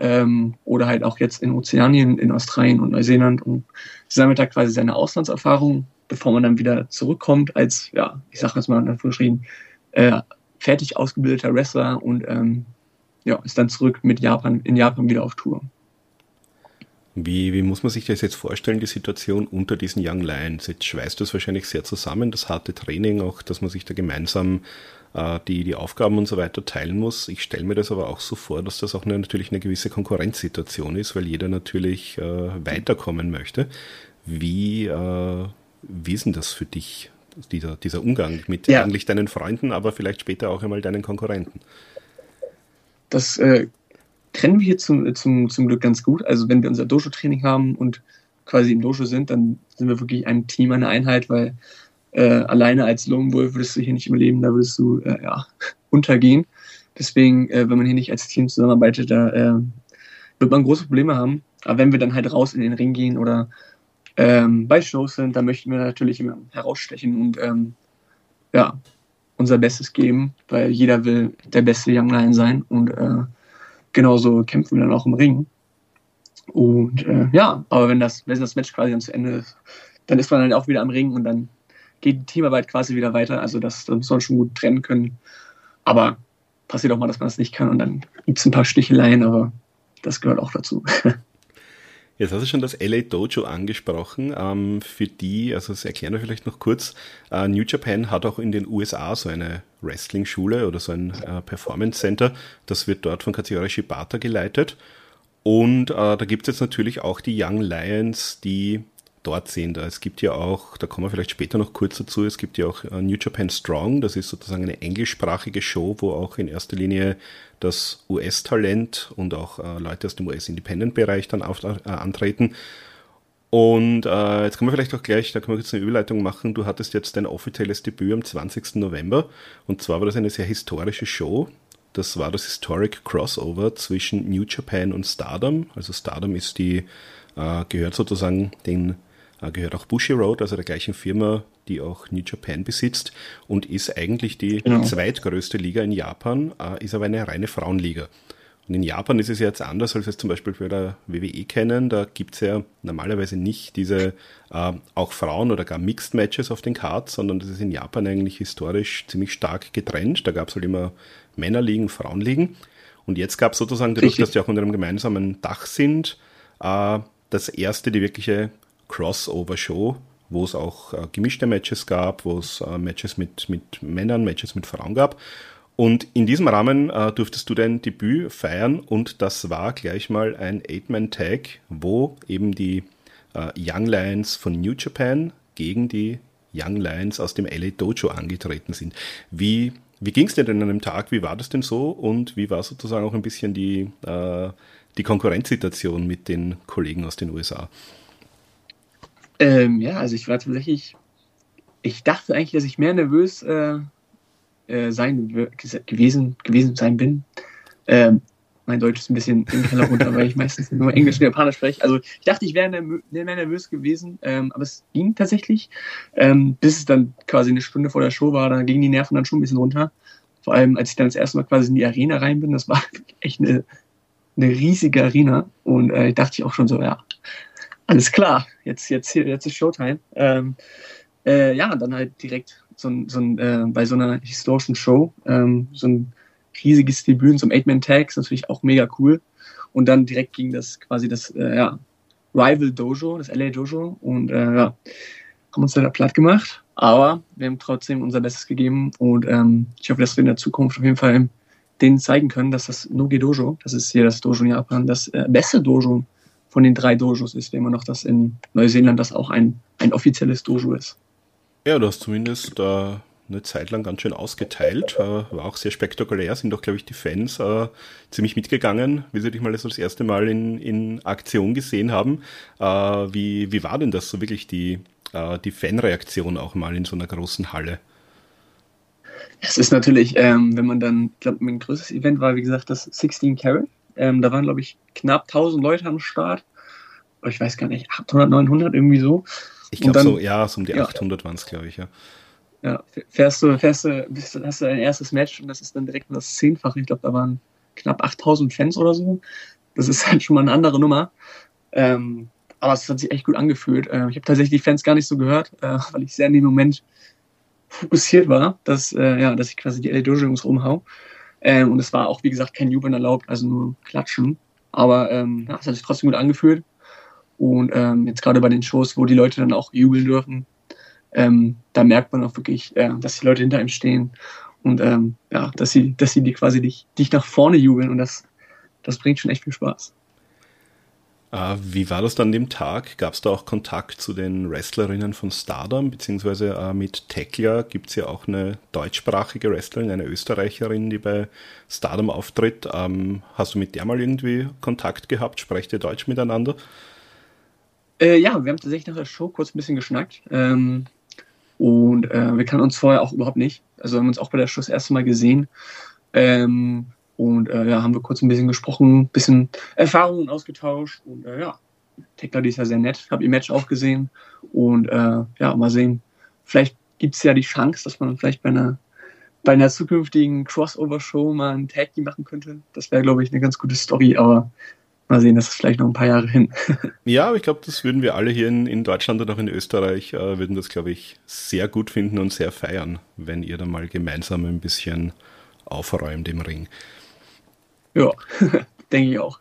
ähm, oder halt auch jetzt in Ozeanien, in Australien und Neuseeland und sammelt da quasi seine Auslandserfahrung, bevor man dann wieder zurückkommt als, ja, ich sage jetzt mal in Anführungsstrichen, äh, fertig ausgebildeter Wrestler und ähm, ja, ist dann zurück mit Japan, in Japan wieder auf Tour. Wie, wie muss man sich das jetzt vorstellen, die Situation unter diesen Young Lions? Jetzt schweißt das wahrscheinlich sehr zusammen, das harte Training, auch dass man sich da gemeinsam die, die Aufgaben und so weiter teilen muss. Ich stelle mir das aber auch so vor, dass das auch eine, natürlich eine gewisse Konkurrenzsituation ist, weil jeder natürlich äh, weiterkommen möchte. Wie, äh, wie ist denn das für dich, dieser, dieser Umgang mit ja. eigentlich deinen Freunden, aber vielleicht später auch einmal deinen Konkurrenten? Das äh, trennen wir hier zum, zum, zum Glück ganz gut. Also wenn wir unser Dojo-Training haben und quasi im Dojo sind, dann sind wir wirklich ein Team, eine Einheit, weil äh, alleine als Lone Wolf würdest du hier nicht überleben, da würdest du äh, ja, untergehen. Deswegen, äh, wenn man hier nicht als Team zusammenarbeitet, da äh, wird man große Probleme haben. Aber wenn wir dann halt raus in den Ring gehen oder ähm, bei Shows sind, dann möchten wir natürlich immer herausstechen und ähm, ja, unser Bestes geben, weil jeder will der beste Young Lion sein und äh, genauso kämpfen wir dann auch im Ring. Und äh, ja, aber wenn das, wenn das Match quasi dann zu Ende ist, dann ist man dann auch wieder am Ring und dann geht die Teamarbeit quasi wieder weiter. Also das, das muss man schon gut trennen können. Aber passiert auch mal, dass man das nicht kann und dann gibt es ein paar Sticheleien, aber das gehört auch dazu. Jetzt hast du schon das LA Dojo angesprochen. Ähm, für die, also das erklären wir vielleicht noch kurz, äh, New Japan hat auch in den USA so eine Wrestling-Schule oder so ein äh, Performance Center. Das wird dort von Katsuyori Shibata geleitet. Und äh, da gibt es jetzt natürlich auch die Young Lions, die dort sind. Es gibt ja auch, da kommen wir vielleicht später noch kurz dazu, es gibt ja auch äh, New Japan Strong, das ist sozusagen eine englischsprachige Show, wo auch in erster Linie das US-Talent und auch äh, Leute aus dem US-Independent-Bereich dann auf, äh, antreten. Und äh, jetzt können wir vielleicht auch gleich, da können wir jetzt eine Überleitung machen. Du hattest jetzt dein offizielles Debüt am 20. November und zwar war das eine sehr historische Show. Das war das Historic Crossover zwischen New Japan und Stardom. Also Stardom ist die, äh, gehört sozusagen den gehört auch Bushi Road, also der gleichen Firma, die auch New Japan besitzt und ist eigentlich die genau. zweitgrößte Liga in Japan, äh, ist aber eine reine Frauenliga. Und in Japan ist es ja jetzt anders, als wir es zum Beispiel bei der WWE kennen. Da gibt es ja normalerweise nicht diese äh, auch Frauen- oder gar Mixed Matches auf den Cards, sondern das ist in Japan eigentlich historisch ziemlich stark getrennt. Da gab es halt immer Männerligen, Frauenligen. Und jetzt gab es sozusagen, dadurch, Richtig. dass die auch unter einem gemeinsamen Dach sind, äh, das erste, die wirkliche Crossover-Show, wo es auch äh, gemischte Matches gab, wo es äh, Matches mit, mit Männern, Matches mit Frauen gab. Und in diesem Rahmen äh, durftest du dein Debüt feiern und das war gleich mal ein Eight-Man-Tag, wo eben die äh, Young Lions von New Japan gegen die Young Lions aus dem LA Dojo angetreten sind. Wie, wie ging es dir denn an einem Tag? Wie war das denn so? Und wie war sozusagen auch ein bisschen die, äh, die Konkurrenzsituation mit den Kollegen aus den USA? Ähm, ja, also ich war tatsächlich, ich dachte eigentlich, dass ich mehr nervös äh, äh, sein gewesen, gewesen sein bin. Ähm, mein Deutsch ist ein bisschen im Keller runter, weil ich meistens nur Englisch und Japanisch spreche. Also ich dachte, ich wäre mehr nervös gewesen, ähm, aber es ging tatsächlich. Ähm, bis es dann quasi eine Stunde vor der Show war, da gingen die Nerven dann schon ein bisschen runter. Vor allem, als ich dann das erste Mal quasi in die Arena rein bin, das war echt eine, eine riesige Arena. Und äh, dachte ich auch schon so, ja, alles klar, jetzt, jetzt, jetzt ist Showtime. Ähm, äh, ja, dann halt direkt so so ein, äh, bei so einer historischen Show, ähm, so ein riesiges Debüt, so ein Eight-Man-Tag, ist natürlich auch mega cool. Und dann direkt ging das quasi das äh, ja, Rival Dojo, das LA Dojo. Und äh, ja, haben uns leider platt gemacht. Aber wir haben trotzdem unser Bestes gegeben. Und ähm, ich hoffe, dass wir in der Zukunft auf jeden Fall denen zeigen können, dass das Nogi Dojo, das ist hier das Dojo in Japan, das äh, beste Dojo von den drei Dojos ist, wie immer noch das in Neuseeland das auch ein, ein offizielles Dojo ist. Ja, du hast zumindest äh, eine Zeit lang ganz schön ausgeteilt, äh, war auch sehr spektakulär, sind doch, glaube ich, die Fans äh, ziemlich mitgegangen, wie sie dich mal das, das erste Mal in, in Aktion gesehen haben. Äh, wie, wie war denn das so wirklich die, äh, die Fanreaktion auch mal in so einer großen Halle? Es ist natürlich, ähm, wenn man dann, ich glaube, mein größtes Event war, wie gesagt, das 16 Carat. Ähm, da waren, glaube ich, knapp 1000 Leute am Start. Ich weiß gar nicht, 800, 900 irgendwie so. Ich glaube so, ja, so um die ja, 800 waren es, glaube ich, ja. Ja, fährst du, fährst du, bist, hast du dein erstes Match und das ist dann direkt das Zehnfache. Ich glaube, da waren knapp 8000 Fans oder so. Das ist halt schon mal eine andere Nummer. Ähm, aber es hat sich echt gut angefühlt. Äh, ich habe tatsächlich die Fans gar nicht so gehört, äh, weil ich sehr in dem Moment fokussiert war, dass, äh, ja, dass ich quasi die LA Dojo-Jungs rumhau. Ähm, und es war auch, wie gesagt, kein Jubeln erlaubt, also nur Klatschen. Aber ähm, ja, es hat sich trotzdem gut angefühlt. Und ähm, jetzt gerade bei den Shows, wo die Leute dann auch jubeln dürfen, ähm, da merkt man auch wirklich, äh, dass die Leute hinter ihm stehen und ähm, ja, dass sie, dass sie die quasi dich, dich nach vorne jubeln und das, das bringt schon echt viel Spaß. Äh, wie war das dann an dem Tag? Gab es da auch Kontakt zu den Wrestlerinnen von Stardom, beziehungsweise äh, mit Tekla gibt es ja auch eine deutschsprachige Wrestlerin, eine Österreicherin, die bei Stardom auftritt. Ähm, hast du mit der mal irgendwie Kontakt gehabt? Sprecht ihr Deutsch miteinander? Äh, ja, wir haben tatsächlich nach der Show kurz ein bisschen geschnackt. Ähm, und äh, wir kannten uns vorher auch überhaupt nicht. Also haben uns auch bei der Show das erste Mal gesehen. Ähm, und äh, ja, haben wir kurz ein bisschen gesprochen, ein bisschen Erfahrungen ausgetauscht. Und äh, ja, Tekla, die ist ja sehr nett. Habe ihr Match auch gesehen. Und äh, ja, mal sehen. Vielleicht gibt es ja die Chance, dass man vielleicht bei einer, bei einer zukünftigen Crossover-Show mal ein Tag Team machen könnte. Das wäre, glaube ich, eine ganz gute Story. Aber mal sehen, das ist vielleicht noch ein paar Jahre hin. ja, aber ich glaube, das würden wir alle hier in, in Deutschland und auch in Österreich, äh, würden das, glaube ich, sehr gut finden und sehr feiern, wenn ihr dann mal gemeinsam ein bisschen aufräumt im Ring. Ja, denke ich auch.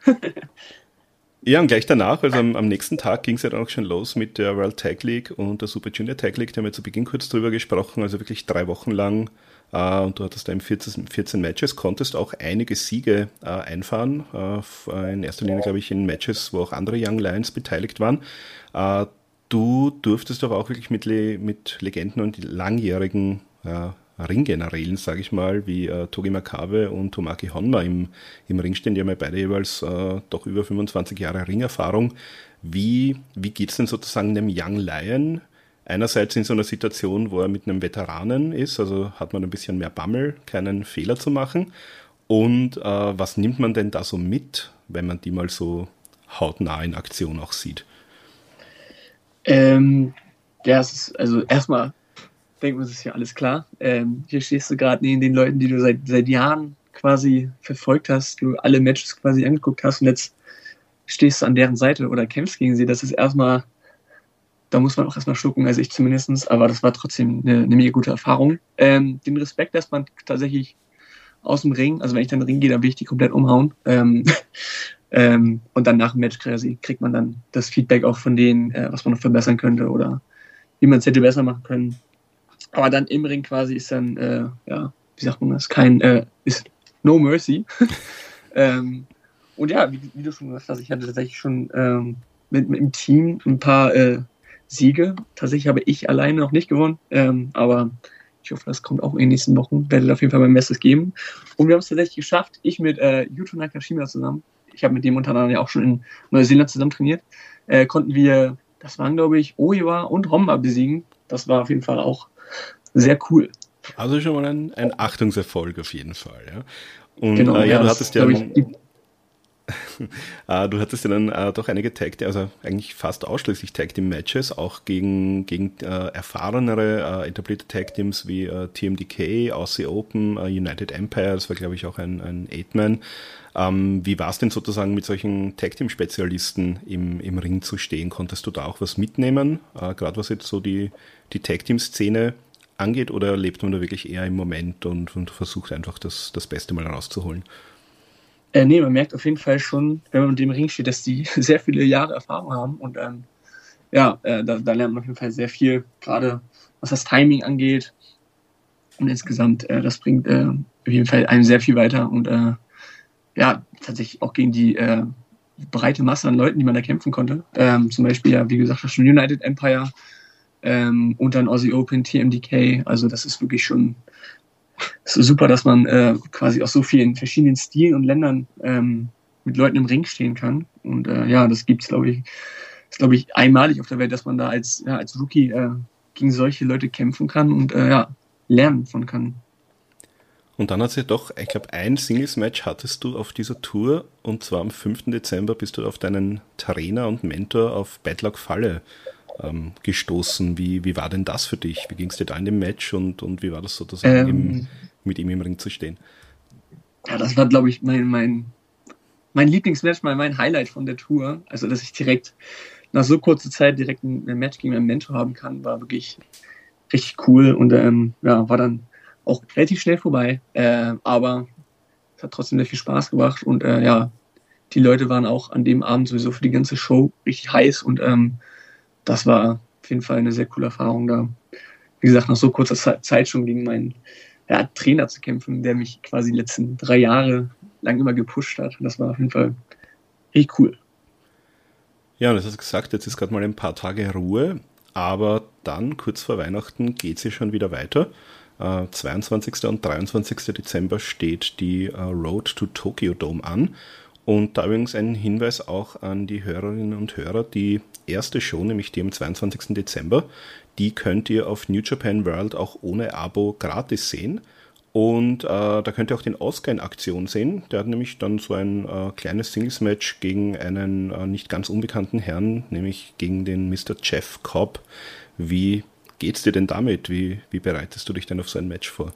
Ja, und gleich danach, also am, am nächsten Tag ging es ja dann auch schon los mit der World Tag League und der Super Junior Tag League. Da haben wir zu Beginn kurz drüber gesprochen, also wirklich drei Wochen lang. Äh, und du hattest da im 14, 14 Matches, konntest auch einige Siege äh, einfahren. Äh, in erster Linie, glaube ich, in Matches, wo auch andere Young Lions beteiligt waren. Äh, du durftest aber auch wirklich mit, Le mit Legenden und langjährigen Ringgeneralen, sage ich mal, wie äh, Togi Makabe und Tomaki Honma im, im Ring stehen. Die haben ja beide jeweils äh, doch über 25 Jahre Ringerfahrung. Wie, wie geht es denn sozusagen dem Young Lion? Einerseits in so einer Situation, wo er mit einem Veteranen ist, also hat man ein bisschen mehr Bammel, keinen Fehler zu machen. Und äh, was nimmt man denn da so mit, wenn man die mal so hautnah in Aktion auch sieht? Ähm, ist, also erstmal denkt man, es ist ja alles klar. Ähm, hier stehst du gerade neben den Leuten, die du seit, seit Jahren quasi verfolgt hast, du alle Matches quasi angeguckt hast und jetzt stehst du an deren Seite oder kämpfst gegen sie. Das ist erstmal, da muss man auch erstmal schlucken, also ich zumindestens. aber das war trotzdem eine, eine mega gute Erfahrung. Ähm, den Respekt lässt man tatsächlich aus dem Ring, also wenn ich dann in den Ring gehe, dann will ich die komplett umhauen. Ähm, ähm, und dann nach dem Match quasi kriegt man dann das Feedback auch von denen, äh, was man noch verbessern könnte oder wie man es hätte besser machen können. Aber dann im Ring quasi ist dann, äh, ja, wie sagt man das, kein, äh, ist No Mercy. ähm, und ja, wie, wie, du schon gesagt hast, ich hatte tatsächlich schon ähm, mit, mit dem Team ein paar äh, Siege. Tatsächlich habe ich alleine noch nicht gewonnen, ähm, aber ich hoffe, das kommt auch in den nächsten Wochen. Werde auf jeden Fall mein Bestes geben. Und wir haben es tatsächlich geschafft, ich mit äh, Yuto Nakashima zusammen, ich habe mit dem unter anderem ja auch schon in Neuseeland zusammen trainiert, äh, konnten wir, das waren glaube ich Oiwa und Homba besiegen. Das war auf jeden Fall auch sehr cool. Also schon mal ein, ein Achtungserfolg auf jeden Fall. Ja. Und genau, äh, ja, du hattest ja. Ich, du hattest ja dann äh, doch einige Tag, also eigentlich fast ausschließlich Tag Team Matches, auch gegen, gegen äh, erfahrenere, äh, etablierte Tag Teams wie äh, TMDK, Aussie Open, United Empire, das war glaube ich auch ein, ein Eight-Man. Ähm, wie war es denn sozusagen mit solchen Tag Team Spezialisten im, im Ring zu stehen? Konntest du da auch was mitnehmen? Gerade was jetzt so die, die Tag Team Szene angeht oder lebt man da wirklich eher im Moment und, und versucht einfach das, das Beste mal rauszuholen? Äh, nee, man merkt auf jeden Fall schon, wenn man mit dem Ring steht, dass die sehr viele Jahre Erfahrung haben und ähm, ja, äh, da, da, lernt man auf jeden Fall sehr viel, gerade was das Timing angeht und insgesamt, äh, das bringt äh, auf jeden Fall einem sehr viel weiter und äh, ja, tatsächlich auch gegen die äh, breite Masse an Leuten, die man da kämpfen konnte. Ähm, zum Beispiel, ja, wie gesagt, schon United Empire, ähm, und dann Aussie Open, TMDK. Also das ist wirklich schon ist super, dass man äh, quasi aus so vielen verschiedenen Stilen und Ländern ähm, mit Leuten im Ring stehen kann. Und äh, ja, das gibt's, glaube ich, ist glaube ich einmalig auf der Welt, dass man da als ja, als Rookie äh, gegen solche Leute kämpfen kann und äh, ja lernen von kann. Und dann hat sie doch, ich glaube, ein Singles-Match hattest du auf dieser Tour und zwar am 5. Dezember bist du auf deinen Trainer und Mentor auf Badlock Falle ähm, gestoßen. Wie, wie war denn das für dich? Wie ging es dir da in dem Match und, und wie war das sozusagen, ähm, im, mit ihm im Ring zu stehen? Ja, das war, glaube ich, mein, mein, mein Lieblingsmatch, mein, mein Highlight von der Tour. Also, dass ich direkt nach so kurzer Zeit direkt ein, ein Match gegen meinen Mentor haben kann, war wirklich richtig cool und ähm, ja, war dann auch relativ schnell vorbei. Äh, aber es hat trotzdem sehr viel Spaß gemacht und äh, ja, die Leute waren auch an dem Abend sowieso für die ganze Show richtig heiß und ähm, das war auf jeden Fall eine sehr coole Erfahrung da. Wie gesagt, nach so kurzer Zeit schon gegen meinen ja, Trainer zu kämpfen, der mich quasi die letzten drei Jahre lang immer gepusht hat. Das war auf jeden Fall richtig cool. Ja, das hast gesagt, jetzt ist gerade mal ein paar Tage Ruhe, aber dann, kurz vor Weihnachten, geht ja schon wieder weiter. Äh, 22. und 23. Dezember steht die äh, Road to Tokyo Dome an. Und da übrigens ein Hinweis auch an die Hörerinnen und Hörer, die erste Show, nämlich die am 22. Dezember, die könnt ihr auf New Japan World auch ohne Abo gratis sehen. Und äh, da könnt ihr auch den Oscar in Aktion sehen. Der hat nämlich dann so ein äh, kleines Singles-Match gegen einen äh, nicht ganz unbekannten Herrn, nämlich gegen den Mr. Jeff Cobb. Wie geht's dir denn damit? Wie, wie bereitest du dich denn auf so ein Match vor?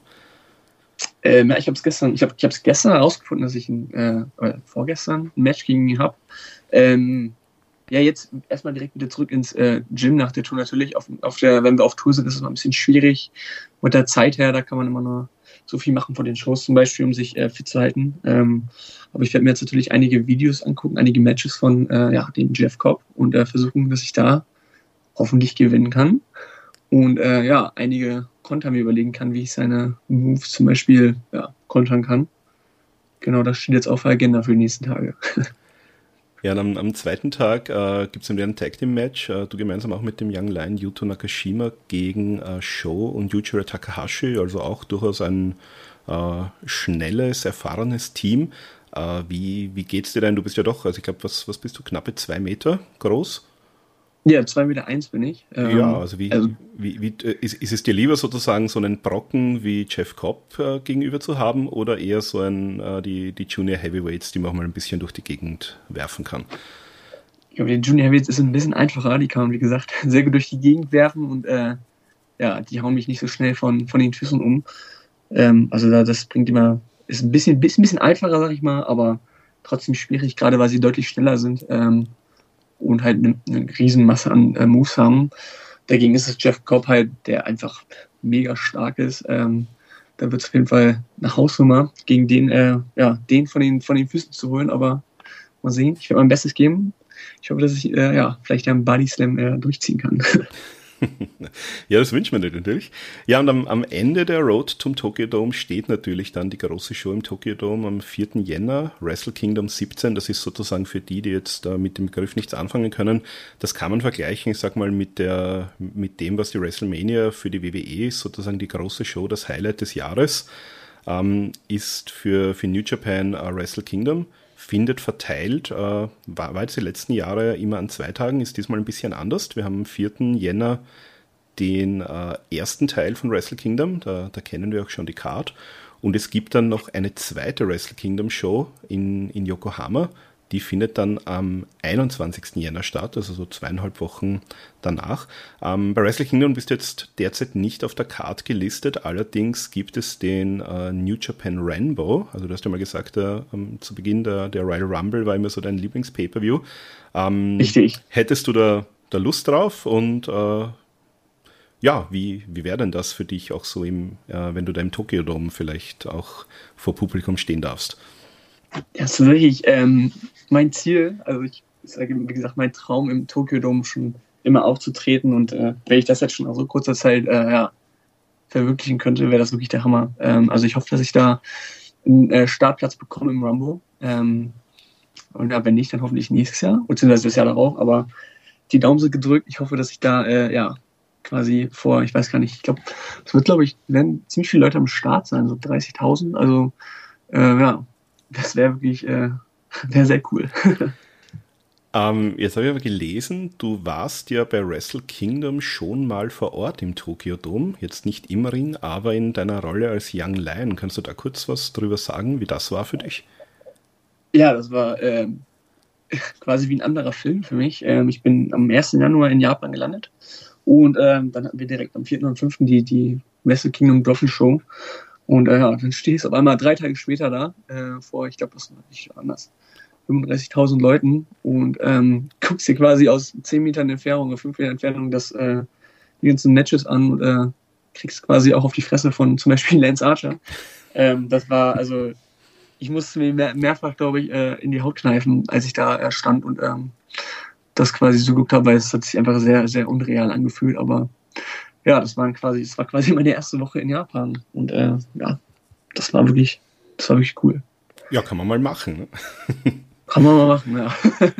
Ähm, ja, ich habe es gestern, ich habe, ich gestern herausgefunden, dass ich ein, äh, vorgestern ein Match gegen ihn habe. Ähm, ja, jetzt erstmal direkt wieder zurück ins äh, Gym nach der Tour natürlich. Auf, auf der, wenn wir auf Tour sind, ist es mal ein bisschen schwierig. Mit der Zeit her, da kann man immer nur so viel machen vor den Shows zum Beispiel, um sich äh, fit zu halten. Ähm, aber ich werde mir jetzt natürlich einige Videos angucken, einige Matches von äh, ja, dem Jeff Cobb und äh, versuchen, dass ich da hoffentlich gewinnen kann. Und äh, ja, einige Konter mir überlegen kann, wie ich seine Moves zum Beispiel ja, kontern kann. Genau, das steht jetzt auf der Agenda für die nächsten Tage. Ja, am, am zweiten Tag äh, gibt es ein Tag Team Match. Äh, du gemeinsam auch mit dem Young Lion Yuto Nakashima gegen äh, Sho und Yujiro Takahashi, also auch durchaus ein äh, schnelles, erfahrenes Team. Äh, wie, wie geht's dir denn? Du bist ja doch, also ich glaube, was, was bist du, knappe zwei Meter groß? Ja, 2,1 Meter eins bin ich. Ähm, ja, also wie, also, wie, wie äh, ist, ist, es dir lieber sozusagen so einen Brocken wie Jeff Cobb äh, gegenüber zu haben oder eher so ein, äh, die, die Junior Heavyweights, die man auch mal ein bisschen durch die Gegend werfen kann? Ich glaube, die Junior Heavyweights ist ein bisschen einfacher, die kann man, wie gesagt, sehr gut durch die Gegend werfen und äh, ja, die hauen mich nicht so schnell von, von den Füßen um. Ähm, also da, das bringt immer, ist ein bisschen, bisschen, bisschen einfacher, sag ich mal, aber trotzdem schwierig, gerade weil sie deutlich schneller sind. Ähm, und halt eine, eine Riesenmasse an äh, Moves haben. Dagegen ist es Jeff Cobb halt, der einfach mega stark ist. Ähm, da wird es auf jeden Fall eine Hausnummer, gegen den, äh, ja, den von den, von den Füßen zu holen. Aber mal sehen, ich werde mein Bestes geben. Ich hoffe, dass ich äh, ja, vielleicht einen Body Slam äh, durchziehen kann. ja, das wünscht man natürlich. Ja, und am, am, Ende der Road zum Tokyo Dome steht natürlich dann die große Show im Tokyo Dome am 4. Jänner, Wrestle Kingdom 17. Das ist sozusagen für die, die jetzt äh, mit dem Begriff nichts anfangen können. Das kann man vergleichen, ich sag mal, mit, der, mit dem, was die WrestleMania für die WWE ist, sozusagen die große Show, das Highlight des Jahres, ähm, ist für, für New Japan uh, Wrestle Kingdom findet verteilt, äh, war, war jetzt die letzten Jahre immer an zwei Tagen, ist diesmal ein bisschen anders. Wir haben am 4. Jänner den äh, ersten Teil von Wrestle Kingdom, da, da, kennen wir auch schon die Card. Und es gibt dann noch eine zweite Wrestle Kingdom Show in, in Yokohama. Die findet dann am 21. Jänner statt, also so zweieinhalb Wochen danach. Ähm, bei Wrestle Kingdom bist du jetzt derzeit nicht auf der Card gelistet, allerdings gibt es den äh, New Japan Rainbow. Also du hast ja mal gesagt, äh, zu Beginn der, der Royal Rumble war immer so dein Lieblings-Pay-Per-View. Ähm, Richtig. Hättest du da, da Lust drauf und äh, ja, wie, wie wäre denn das für dich auch so im, äh, wenn du da im Tokyo Dome vielleicht auch vor Publikum stehen darfst? Das ist wirklich ähm, mein Ziel. Also ich sage, wie gesagt, mein Traum im Tokyo Dome schon immer aufzutreten und äh, wenn ich das jetzt schon nach so kurzer Zeit äh, ja, verwirklichen könnte, wäre das wirklich der Hammer. Ähm, also ich hoffe, dass ich da einen äh, Startplatz bekomme im Rumble. Ähm, und ja, wenn nicht, dann hoffentlich nächstes Jahr, beziehungsweise das Jahr darauf. Aber die Daumen sind gedrückt. Ich hoffe, dass ich da äh, ja quasi vor, ich weiß gar nicht, ich glaube, es wird, glaube ich, werden ziemlich viele Leute am Start sein, so 30.000. Also äh, ja, das wäre wirklich, äh, wäre sehr cool. ähm, jetzt habe ich aber gelesen, du warst ja bei Wrestle Kingdom schon mal vor Ort im Tokyo Dome, jetzt nicht im Ring, aber in deiner Rolle als Young Lion. Kannst du da kurz was drüber sagen, wie das war für dich? Ja, das war äh, quasi wie ein anderer Film für mich. Ähm, ich bin am 1. Januar in Japan gelandet und ähm, dann hatten wir direkt am 4. und 5. die, die Wrestle Kingdom Doppelshow. Und äh, ja, dann stehst du auf einmal drei Tage später da, äh, vor, ich glaube, das war nicht anders, 35.000 Leuten und ähm, guckst dir quasi aus 10 Metern Entfernung oder 5 Metern Entfernung das, äh, die ganzen Matches an und äh, kriegst quasi auch auf die Fresse von zum Beispiel Lance Archer. Ähm, das war, also, ich musste mir mehr, mehrfach, glaube ich, äh, in die Haut kneifen, als ich da äh, stand und ähm, das quasi so geguckt habe, weil es hat sich einfach sehr, sehr unreal angefühlt. Aber ja, das war quasi, das war quasi meine erste Woche in Japan. Und äh, ja, das war wirklich, das war wirklich cool. Ja, kann man mal machen. Ne? Kann man mal machen, ja.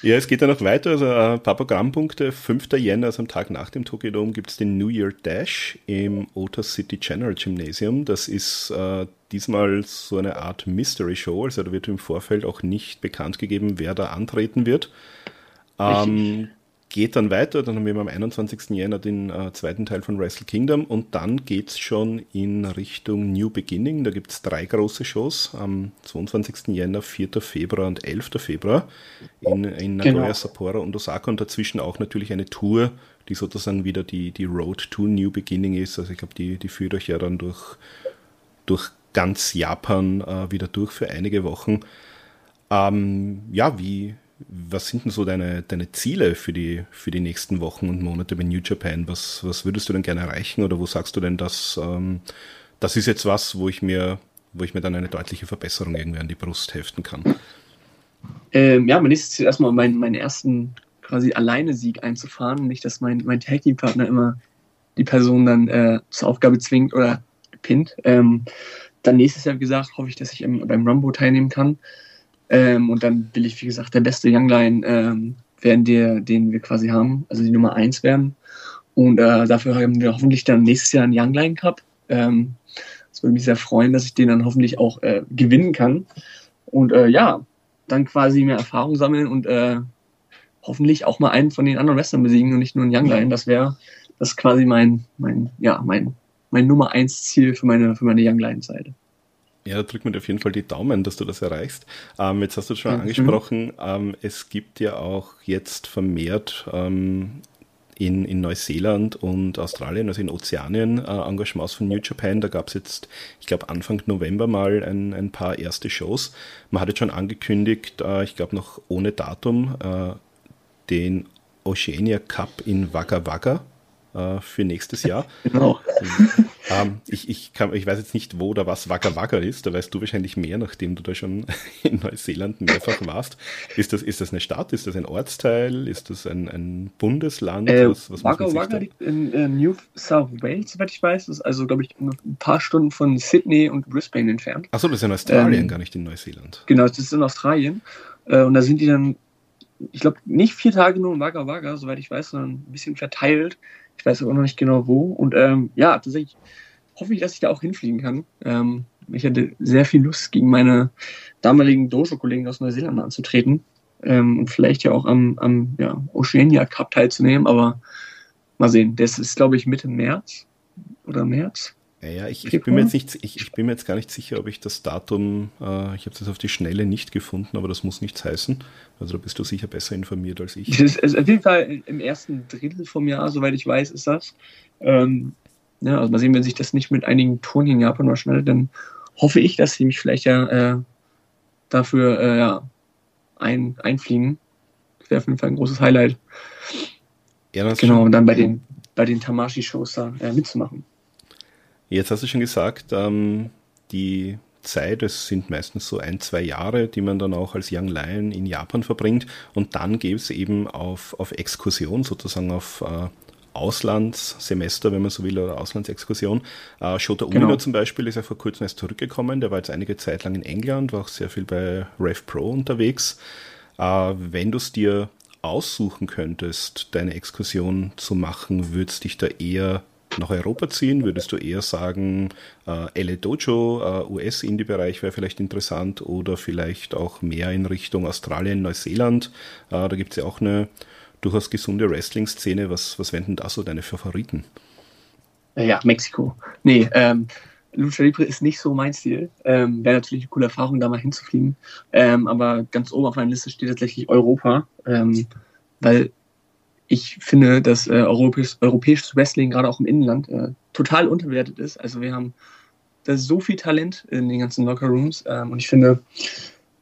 Ja, es geht ja noch weiter. Also ein äh, paar Programmpunkte. 5. Jänner, also am Tag nach dem Tokyo Dome, gibt es den New Year Dash im Ota City General Gymnasium. Das ist äh, diesmal so eine Art Mystery Show. Also da wird im Vorfeld auch nicht bekannt gegeben, wer da antreten wird. Ähm, geht dann weiter, dann haben wir am 21. Jänner den äh, zweiten Teil von Wrestle Kingdom und dann geht es schon in Richtung New Beginning. Da gibt es drei große Shows am 22. Jänner, 4. Februar und 11. Februar in, in Nagoya, genau. Sapporo und Osaka und dazwischen auch natürlich eine Tour, die sozusagen wieder die, die Road to New Beginning ist. Also ich glaube, die, die führt euch ja dann durch, durch ganz Japan äh, wieder durch für einige Wochen. Ähm, ja, wie, was sind denn so deine, deine Ziele für die, für die nächsten Wochen und Monate bei New Japan? Was, was würdest du denn gerne erreichen oder wo sagst du denn, dass ähm, das ist jetzt was, wo ich mir, wo ich mir dann eine deutliche Verbesserung irgendwie an die Brust heften kann. Ähm, ja, mein nächstes Ziel erstmal meinen, meinen ersten quasi alleine Sieg einzufahren. Nicht, dass mein, mein Tag Team Partner immer die Person dann äh, zur Aufgabe zwingt oder pinnt. Ähm, dann nächstes Jahr, wie gesagt, hoffe ich, dass ich im, beim Rumble teilnehmen kann. Ähm, und dann will ich, wie gesagt, der beste Young Lion ähm, werden, der, den wir quasi haben, also die Nummer 1 werden. Und äh, dafür haben wir hoffentlich dann nächstes Jahr einen Young Lion Cup. Ähm, das würde mich sehr freuen, dass ich den dann hoffentlich auch äh, gewinnen kann. Und äh, ja, dann quasi mehr Erfahrung sammeln und äh, hoffentlich auch mal einen von den anderen Western besiegen und nicht nur einen Young Lion. Das wäre das quasi mein, mein, ja, mein, mein Nummer 1 Ziel für meine, für meine Young Lion Seite. Ja, da drückt mir auf jeden Fall die Daumen, dass du das erreichst. Ähm, jetzt hast du schon mhm. angesprochen, ähm, es gibt ja auch jetzt vermehrt ähm, in, in Neuseeland und Australien, also in Ozeanien, äh, Engagements von New Japan. Da gab es jetzt, ich glaube, Anfang November mal ein, ein paar erste Shows. Man hat jetzt schon angekündigt, äh, ich glaube noch ohne Datum, äh, den Oceania Cup in Wagga Wagga äh, für nächstes Jahr. Genau. ähm, ich, ich, kann, ich weiß jetzt nicht, wo oder was Wagga Wagga ist. Da weißt du wahrscheinlich mehr, nachdem du da schon in Neuseeland mehrfach warst. Ist das, ist das eine Stadt? Ist das ein Ortsteil? Ist das ein, ein Bundesland? Äh, was, was Wagga Wagga liegt in äh, New South Wales, soweit ich weiß. Das ist also, glaube ich, ein paar Stunden von Sydney und Brisbane entfernt. Achso, das ist in Australien, ähm, gar nicht in Neuseeland. Genau, das ist in Australien. Äh, und da sind die dann ich glaube, nicht vier Tage nur in Wagga Wagga, soweit ich weiß, sondern ein bisschen verteilt. Ich weiß aber noch nicht genau wo. Und ähm, ja, tatsächlich hoffe ich, dass ich da auch hinfliegen kann. Ähm, ich hatte sehr viel Lust, gegen meine damaligen Dojo-Kollegen aus Neuseeland anzutreten ähm, und vielleicht ja auch am, am ja, Oceania Cup teilzunehmen, aber mal sehen. Das ist, glaube ich, Mitte März oder März. Ja, ja ich, ich, bin mir jetzt nicht, ich, ich, bin mir jetzt gar nicht sicher, ob ich das Datum, äh, ich habe es auf die Schnelle nicht gefunden, aber das muss nichts heißen. Also da bist du sicher besser informiert als ich. Es ist auf jeden Fall im ersten Drittel vom Jahr, soweit ich weiß, ist das. Ähm, ja, also mal sehen, wenn sich das nicht mit einigen Touren in Japan überschneidet, dann hoffe ich, dass sie mich vielleicht ja äh, dafür äh, ja, ein, einfliegen. Das wäre auf jeden Fall ein großes Highlight. Ja, genau, und dann bei den, bei den Tamashi-Shows da äh, mitzumachen. Jetzt hast du schon gesagt, ähm, die Zeit, es sind meistens so ein, zwei Jahre, die man dann auch als Young Lion in Japan verbringt und dann geht es eben auf, auf Exkursion, sozusagen auf äh, Auslandssemester, wenn man so will, oder Auslandsexkursion. Äh, Shota Umino genau. zum Beispiel ist ja vor kurzem erst zurückgekommen, der war jetzt einige Zeit lang in England, war auch sehr viel bei Rev Pro unterwegs. Äh, wenn du es dir aussuchen könntest, deine Exkursion zu machen, würdest dich da eher nach Europa ziehen? Würdest du eher sagen, äh, LA Dojo, äh, US-Indie-Bereich wäre vielleicht interessant oder vielleicht auch mehr in Richtung Australien, Neuseeland? Äh, da gibt es ja auch eine durchaus gesunde Wrestling-Szene. Was, was wären denn da so deine Favoriten? Ja, Mexiko. Nee, ähm, Lucha Libre ist nicht so mein Stil. Ähm, Wäre natürlich eine coole Erfahrung, da mal hinzufliegen. Ähm, aber ganz oben auf meiner Liste steht tatsächlich Europa, ähm, weil ich finde, dass äh, europäisch, europäisches Wrestling gerade auch im Inland äh, total unterbewertet ist. Also wir haben da so viel Talent in den ganzen Lockerrooms ähm, und ich finde,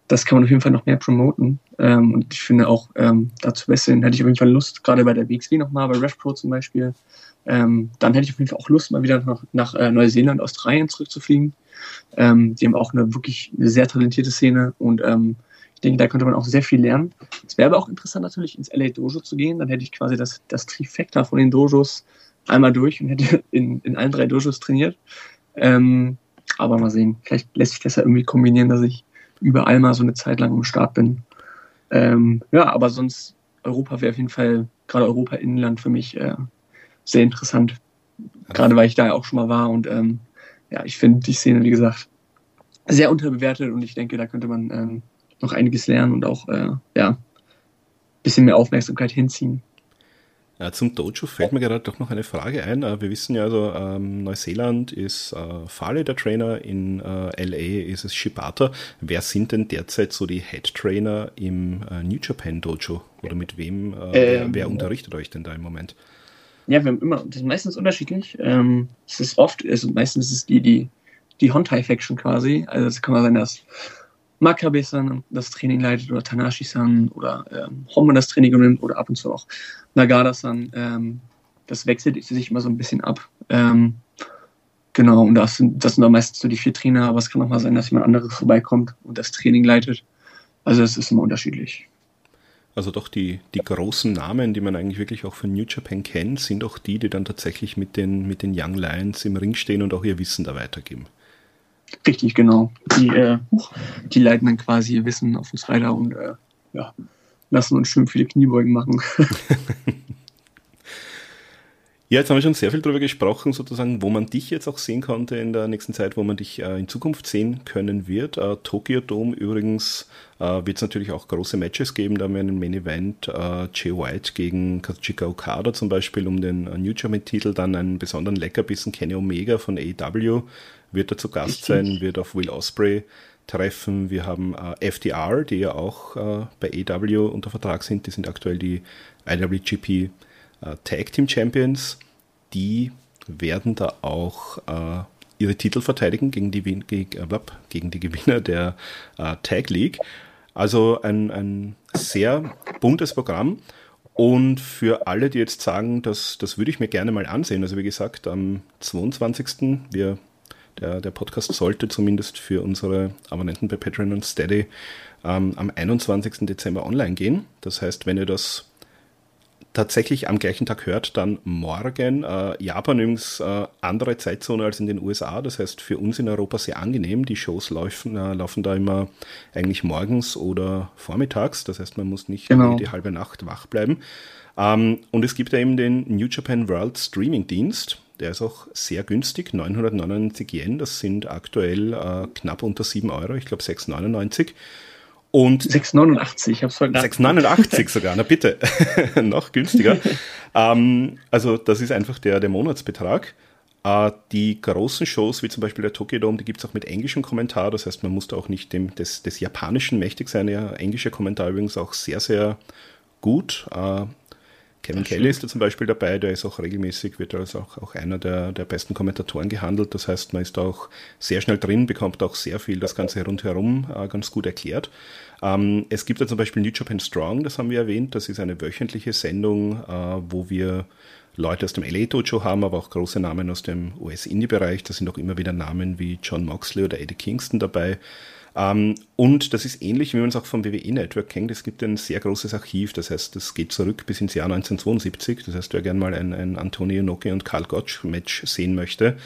das kann man auf jeden Fall noch mehr promoten. Ähm, und ich finde auch, ähm, dazu wresteln hätte ich auf jeden Fall Lust, gerade bei der WXW nochmal, bei RevPro zum Beispiel. Ähm, dann hätte ich auf jeden Fall auch Lust, mal wieder nach, nach äh, Neuseeland, Australien zurückzufliegen. Ähm, die haben auch eine wirklich eine sehr talentierte Szene und ähm, ich denke, da könnte man auch sehr viel lernen. Es wäre aber auch interessant, natürlich ins LA Dojo zu gehen. Dann hätte ich quasi das, das Trifecta von den Dojos einmal durch und hätte in, in allen drei Dojos trainiert. Ähm, aber mal sehen, vielleicht lässt sich das ja irgendwie kombinieren, dass ich überall mal so eine Zeit lang am Start bin. Ähm, ja, aber sonst Europa wäre auf jeden Fall, gerade Europa-Inland für mich äh, sehr interessant. Gerade weil ich da ja auch schon mal war und ähm, ja, ich finde die Szene, wie gesagt, sehr unterbewertet und ich denke, da könnte man ähm, noch einiges lernen und auch äh, ja, ein bisschen mehr Aufmerksamkeit hinziehen. Ja, zum Dojo fällt mir gerade doch noch eine Frage ein. Äh, wir wissen ja also, ähm, Neuseeland ist äh, Farley der Trainer, in äh, LA ist es Shibata. Wer sind denn derzeit so die Head Trainer im äh, New Japan Dojo? Oder mit wem, äh, wer, ähm, wer, unterrichtet euch denn da im Moment? Ja, wir haben immer, das ist meistens unterschiedlich. Ähm, es ist oft, also meistens ist es die, die, die Hontai-Faction quasi. Also es kann mal sein, dass Makabe-san das Training leitet oder Tanashi-san oder ähm, Honma das Training übernimmt oder ab und zu auch Nagada-san. Ähm, das wechselt sich immer so ein bisschen ab. Ähm, Genau, und das sind, das sind dann meistens so die vier Trainer, aber es kann auch mal sein, dass jemand anderes vorbeikommt und das Training leitet. Also es ist immer unterschiedlich. Also doch die, die großen Namen, die man eigentlich wirklich auch von New Japan kennt, sind auch die, die dann tatsächlich mit den, mit den Young Lions im Ring stehen und auch ihr Wissen da weitergeben. Richtig, genau. Die, äh, die leiten dann quasi ihr Wissen auf uns weiter und äh, ja, lassen uns schön viele Kniebeugen machen. Ja, jetzt haben wir schon sehr viel darüber gesprochen, sozusagen, wo man dich jetzt auch sehen konnte in der nächsten Zeit, wo man dich äh, in Zukunft sehen können wird. Äh, Tokyo Dome übrigens äh, wird es natürlich auch große Matches geben. Da haben wir einen Main Event äh, Jay White gegen Kazuchika Okada zum Beispiel um den äh, New Japan Titel, dann einen besonderen Leckerbissen Kenny Omega von AEW wird da zu Gast sein, wird auf Will Osprey treffen. Wir haben äh, FDR, die ja auch äh, bei AEW unter Vertrag sind. Die sind aktuell die IWGP äh, Tag Team Champions, die werden da auch äh, ihre Titel verteidigen gegen die, gegen, äh, gegen die Gewinner der äh, Tag League. Also ein, ein sehr buntes Programm. Und für alle, die jetzt sagen, das, das würde ich mir gerne mal ansehen, also wie gesagt, am 22. Wir, der, der Podcast sollte zumindest für unsere Abonnenten bei Patreon und Steady ähm, am 21. Dezember online gehen. Das heißt, wenn ihr das tatsächlich am gleichen Tag hört, dann morgen. Äh, Japan übrigens äh, andere Zeitzone als in den USA, das heißt für uns in Europa sehr angenehm. Die Shows laufen, äh, laufen da immer eigentlich morgens oder vormittags, das heißt man muss nicht genau. die halbe Nacht wach bleiben. Ähm, und es gibt ja eben den New Japan World Streaming Dienst. Der ist auch sehr günstig, 999 Yen, das sind aktuell äh, knapp unter 7 Euro, ich glaube 6,99. Und 6,89, ich habe es vergessen. 6,89 sogar, na bitte, noch günstiger. ähm, also das ist einfach der, der Monatsbetrag. Äh, die großen Shows, wie zum Beispiel der Tokyo Dome, die gibt es auch mit englischem Kommentar. Das heißt, man muss da auch nicht dem, des, des Japanischen mächtig sein. Ja, englischer Kommentar übrigens auch sehr, sehr gut. Äh, Kevin Kelly ist da zum Beispiel dabei, der ist auch regelmäßig, wird als auch, auch einer der, der besten Kommentatoren gehandelt. Das heißt, man ist auch sehr schnell drin, bekommt auch sehr viel das Ganze rundherum äh, ganz gut erklärt. Ähm, es gibt da zum Beispiel New Japan Strong, das haben wir erwähnt. Das ist eine wöchentliche Sendung, äh, wo wir Leute aus dem LA Dojo haben, aber auch große Namen aus dem US-Indie-Bereich. Da sind auch immer wieder Namen wie John Moxley oder Eddie Kingston dabei. Ähm, und das ist ähnlich, wie man es auch vom WWE Network kennt. Es gibt ein sehr großes Archiv, das heißt, das geht zurück bis ins Jahr 1972. Das heißt, wer gerne mal ein, ein Antonio Noki und Karl Gotch Match sehen möchte,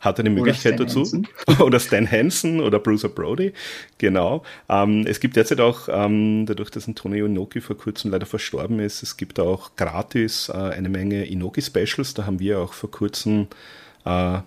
hat eine Möglichkeit dazu. Hansen. oder Stan Hansen oder Bruce Brody. Genau. Ähm, es gibt derzeit auch, ähm, dadurch, dass Antonio Inoki vor kurzem leider verstorben ist, es gibt auch gratis äh, eine Menge Inoki-Specials. Da haben wir auch vor kurzem äh,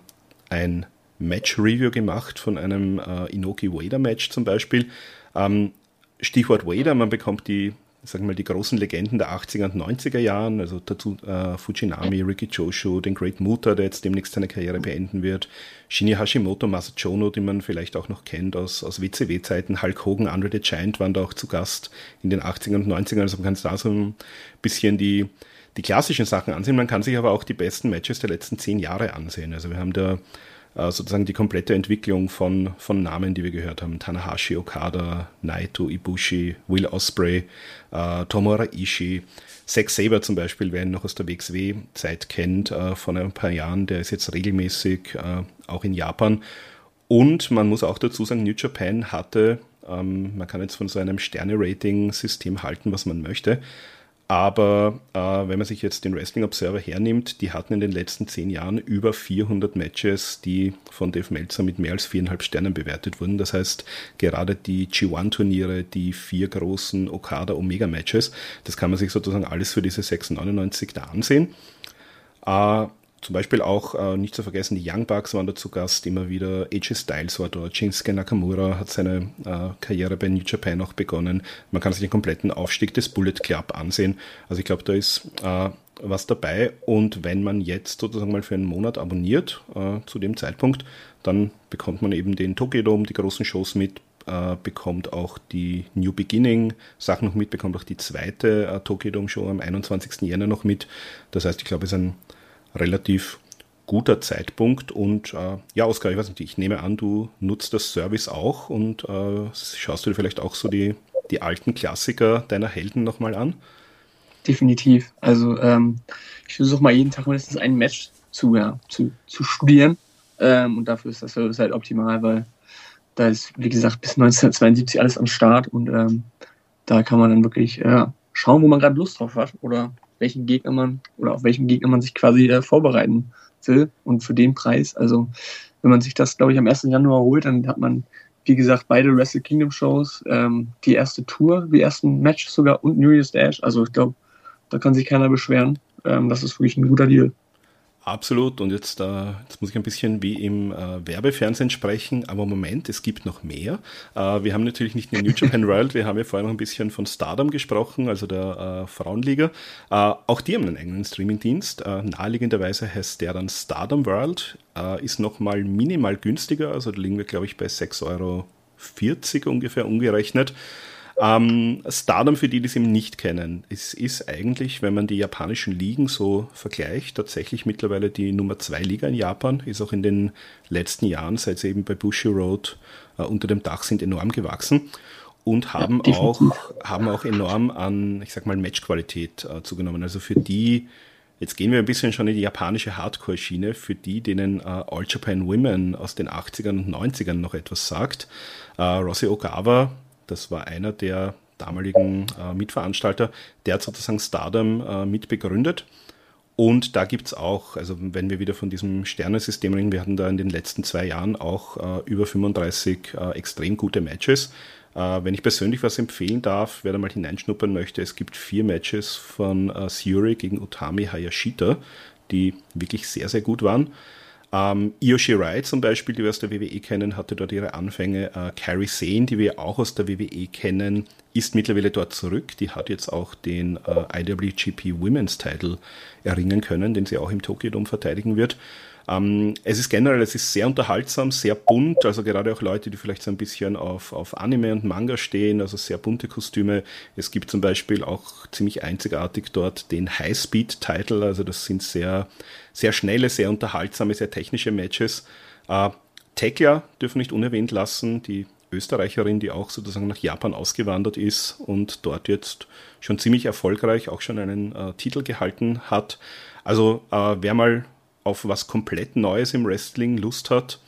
ein Match-Review gemacht von einem äh, Inoki-Wader-Match zum Beispiel. Ähm, Stichwort Wader, man bekommt die, sagen wir mal, die großen Legenden der 80er und 90er Jahren, also dazu äh, Fujinami, Ricky Joshu, den Great Muta, der jetzt demnächst seine Karriere beenden wird, Shinya Hashimoto, Masachono, die man vielleicht auch noch kennt aus, aus WCW-Zeiten, Hulk Hogan, Andre the Giant waren da auch zu Gast in den 80er und 90ern, also man kann da so ein bisschen die, die klassischen Sachen ansehen, man kann sich aber auch die besten Matches der letzten zehn Jahre ansehen. Also wir haben da sozusagen die komplette Entwicklung von, von Namen, die wir gehört haben. Tanahashi, Okada, Naito, Ibushi, Will Osprey, äh, Tomura Ishii, Zack Saber zum Beispiel, wer ihn noch aus der WXW-Zeit kennt, äh, von ein paar Jahren, der ist jetzt regelmäßig äh, auch in Japan. Und man muss auch dazu sagen, New Japan hatte, ähm, man kann jetzt von so einem Sterne-Rating-System halten, was man möchte, aber äh, wenn man sich jetzt den Wrestling Observer hernimmt, die hatten in den letzten zehn Jahren über 400 Matches, die von Dave Meltzer mit mehr als viereinhalb Sternen bewertet wurden. Das heißt, gerade die G1-Turniere, die vier großen Okada-Omega-Matches, das kann man sich sozusagen alles für diese 6,99 da ansehen. Äh, zum Beispiel auch äh, nicht zu vergessen, die Young Bucks waren da zu Gast, immer wieder AJ Styles war dort, Shinsuke Nakamura hat seine äh, Karriere bei New Japan auch begonnen. Man kann sich den kompletten Aufstieg des Bullet Club ansehen. Also ich glaube, da ist äh, was dabei und wenn man jetzt sozusagen mal für einen Monat abonniert äh, zu dem Zeitpunkt, dann bekommt man eben den Tokyo Dome, die großen Shows mit, äh, bekommt auch die New Beginning Sachen noch mit, bekommt auch die zweite äh, Tokyo Dome Show am 21. Jänner noch mit. Das heißt, ich glaube, es ist ein relativ guter Zeitpunkt. Und äh, ja, Oskar, ich weiß nicht, ich nehme an, du nutzt das Service auch und äh, schaust du dir vielleicht auch so die, die alten Klassiker deiner Helden nochmal an? Definitiv. Also ähm, ich versuche mal jeden Tag mindestens ein Match zu, ja, zu, zu studieren. Ähm, und dafür ist das Service halt optimal, weil da ist, wie gesagt, bis 1972 alles am Start und ähm, da kann man dann wirklich äh, schauen, wo man gerade Lust drauf hat oder welchen Gegner man oder auf welchen Gegner man sich quasi äh, vorbereiten will und für den Preis. Also wenn man sich das, glaube ich, am 1. Januar holt, dann hat man, wie gesagt, beide Wrestle Kingdom Shows, ähm, die erste Tour, die ersten Matches sogar und New Year's Dash. Also ich glaube, da kann sich keiner beschweren. Ähm, das ist wirklich ein guter Deal. Absolut. Und jetzt, äh, jetzt muss ich ein bisschen wie im äh, Werbefernsehen sprechen, aber Moment, es gibt noch mehr. Äh, wir haben natürlich nicht nur New Japan World, wir haben ja vorher noch ein bisschen von Stardom gesprochen, also der äh, Frauenliga. Äh, auch die haben einen eigenen Streamingdienst. Äh, naheliegenderweise heißt der dann Stardom World, ist nochmal minimal günstiger, also da liegen wir, glaube ich, bei 6,40 Euro ungefähr umgerechnet. Ähm, Stardom, für die, die es eben nicht kennen, es ist eigentlich, wenn man die japanischen Ligen so vergleicht, tatsächlich mittlerweile die Nummer 2 Liga in Japan, ist auch in den letzten Jahren, seit sie eben bei Bushi Road äh, unter dem Dach sind, enorm gewachsen und haben ja, auch, haben auch enorm an, ich sag mal, Matchqualität äh, zugenommen. Also für die, Jetzt gehen wir ein bisschen schon in die japanische Hardcore-Schiene, für die, denen äh, All Japan Women aus den 80ern und 90ern noch etwas sagt. Äh, Rossi Okawa das war einer der damaligen äh, Mitveranstalter. Der hat sozusagen Stardom äh, mitbegründet. Und da gibt es auch, also wenn wir wieder von diesem Sternensystem reden, wir hatten da in den letzten zwei Jahren auch äh, über 35 äh, extrem gute Matches. Äh, wenn ich persönlich was empfehlen darf, wer da mal hineinschnuppern möchte, es gibt vier Matches von äh, Suri gegen Utami Hayashita, die wirklich sehr, sehr gut waren. Ähm, Io Shirai zum Beispiel, die wir aus der WWE kennen, hatte dort ihre Anfänge. Äh, Carrie Sane, die wir auch aus der WWE kennen, ist mittlerweile dort zurück. Die hat jetzt auch den äh, IWGP Women's Title erringen können, den sie auch im Tokyo Dome verteidigen wird. Ähm, es ist generell, es ist sehr unterhaltsam, sehr bunt, also gerade auch Leute, die vielleicht so ein bisschen auf, auf Anime und Manga stehen, also sehr bunte Kostüme. Es gibt zum Beispiel auch ziemlich einzigartig dort den High-Speed-Title, also das sind sehr, sehr schnelle, sehr unterhaltsame, sehr technische Matches. Äh, Tekla dürfen nicht unerwähnt lassen, die Österreicherin, die auch sozusagen nach Japan ausgewandert ist und dort jetzt schon ziemlich erfolgreich auch schon einen äh, Titel gehalten hat. Also äh, wer mal auf was komplett Neues im Wrestling Lust hat,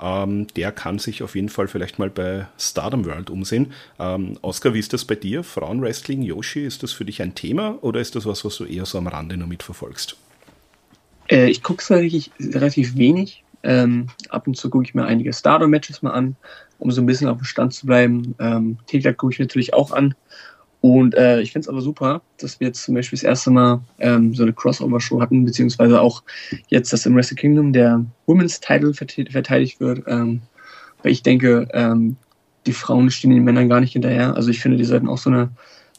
ähm, der kann sich auf jeden Fall vielleicht mal bei Stardom World umsehen. Ähm, Oskar, wie ist das bei dir? Frauenwrestling, Yoshi, ist das für dich ein Thema oder ist das was, was du eher so am Rande nur mitverfolgst? Äh, ich gucke es relativ, wenig. Ähm, ab und zu gucke ich mir einige Stardom-Matches mal an, um so ein bisschen auf dem Stand zu bleiben. Ähm, Tegler gucke ich natürlich auch an. Und äh, ich finde es aber super, dass wir jetzt zum Beispiel das erste Mal ähm, so eine Crossover-Show hatten, beziehungsweise auch jetzt, dass im Wrestle Kingdom der Women's Title verteidigt wird. Ähm, weil ich denke, ähm, die Frauen stehen den Männern gar nicht hinterher. Also ich finde, die sollten auch so eine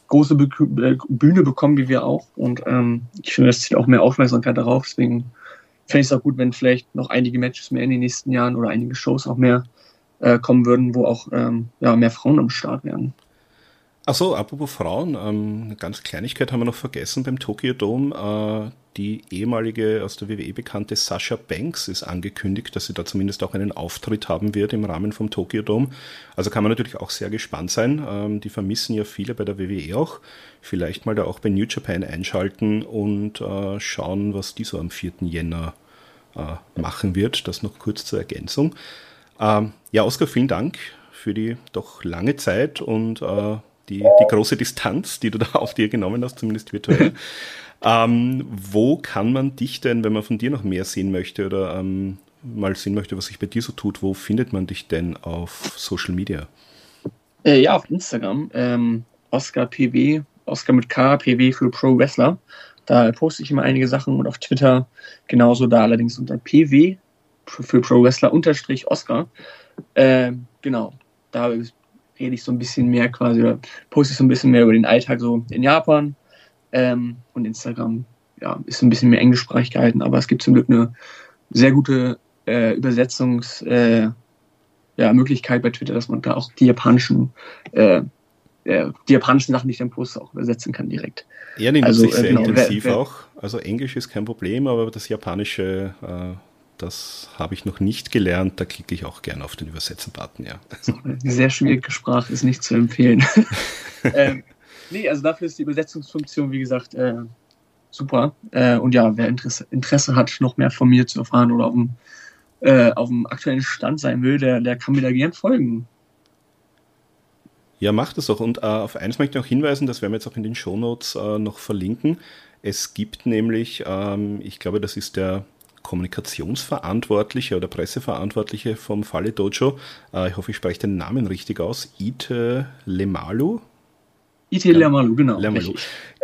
große äh, Bühne bekommen, wie wir auch. Und ähm, ich finde, das zieht auch mehr Aufmerksamkeit darauf. Deswegen fände ich es auch gut, wenn vielleicht noch einige Matches mehr in den nächsten Jahren oder einige Shows auch mehr äh, kommen würden, wo auch ähm, ja, mehr Frauen am Start wären. Achso, apropos Frauen, ähm, eine ganz Kleinigkeit haben wir noch vergessen beim Tokyo Dome. Äh, die ehemalige aus der WWE bekannte Sasha Banks ist angekündigt, dass sie da zumindest auch einen Auftritt haben wird im Rahmen vom Tokyo Dome. Also kann man natürlich auch sehr gespannt sein. Ähm, die vermissen ja viele bei der WWE auch. Vielleicht mal da auch bei New Japan einschalten und äh, schauen, was die so am 4. Jänner äh, machen wird. Das noch kurz zur Ergänzung. Ähm, ja, Oskar, vielen Dank für die doch lange Zeit und äh, die, die große Distanz, die du da auf dir genommen hast, zumindest virtuell. ähm, wo kann man dich denn, wenn man von dir noch mehr sehen möchte oder ähm, mal sehen möchte, was sich bei dir so tut, wo findet man dich denn auf Social Media? Äh, ja, auf Instagram. Ähm, Oscar PW, Oscar mit K, PW für Pro Wrestler. Da poste ich immer einige Sachen und auf Twitter genauso da allerdings unter PW für Pro Wrestler unterstrich Oscar. Äh, genau, da rede ich so ein bisschen mehr quasi oder poste ich so ein bisschen mehr über den Alltag so in Japan. Ähm, und Instagram ja, ist ein bisschen mehr englischsprachig gehalten, aber es gibt zum Glück eine sehr gute äh, Übersetzungsmöglichkeit äh, ja, bei Twitter, dass man da auch die japanischen äh, äh, die japanischen Sachen, die ich dann poste, auch übersetzen kann direkt. Ja, die also, nutze ich sehr äh, genau, intensiv wer, wer, auch. Also Englisch ist kein Problem, aber das Japanische äh, das habe ich noch nicht gelernt. Da klicke ich auch gerne auf den Übersetzen-Button, ja. Eine sehr schwierige Sprache ist nicht zu empfehlen. ähm, nee, also dafür ist die Übersetzungsfunktion, wie gesagt, äh, super. Äh, und ja, wer Interesse, Interesse hat, noch mehr von mir zu erfahren oder um äh, auf dem aktuellen Stand sein will, der, der kann mir da gern folgen. Ja, macht es doch. Und äh, auf eins möchte ich noch hinweisen, das werden wir jetzt auch in den Shownotes äh, noch verlinken. Es gibt nämlich, ähm, ich glaube, das ist der Kommunikationsverantwortliche oder Presseverantwortliche vom Falle Dojo. Äh, ich hoffe, ich spreche den Namen richtig aus. Ite Lemalu. Ite Lemalu, genau. Lemalu.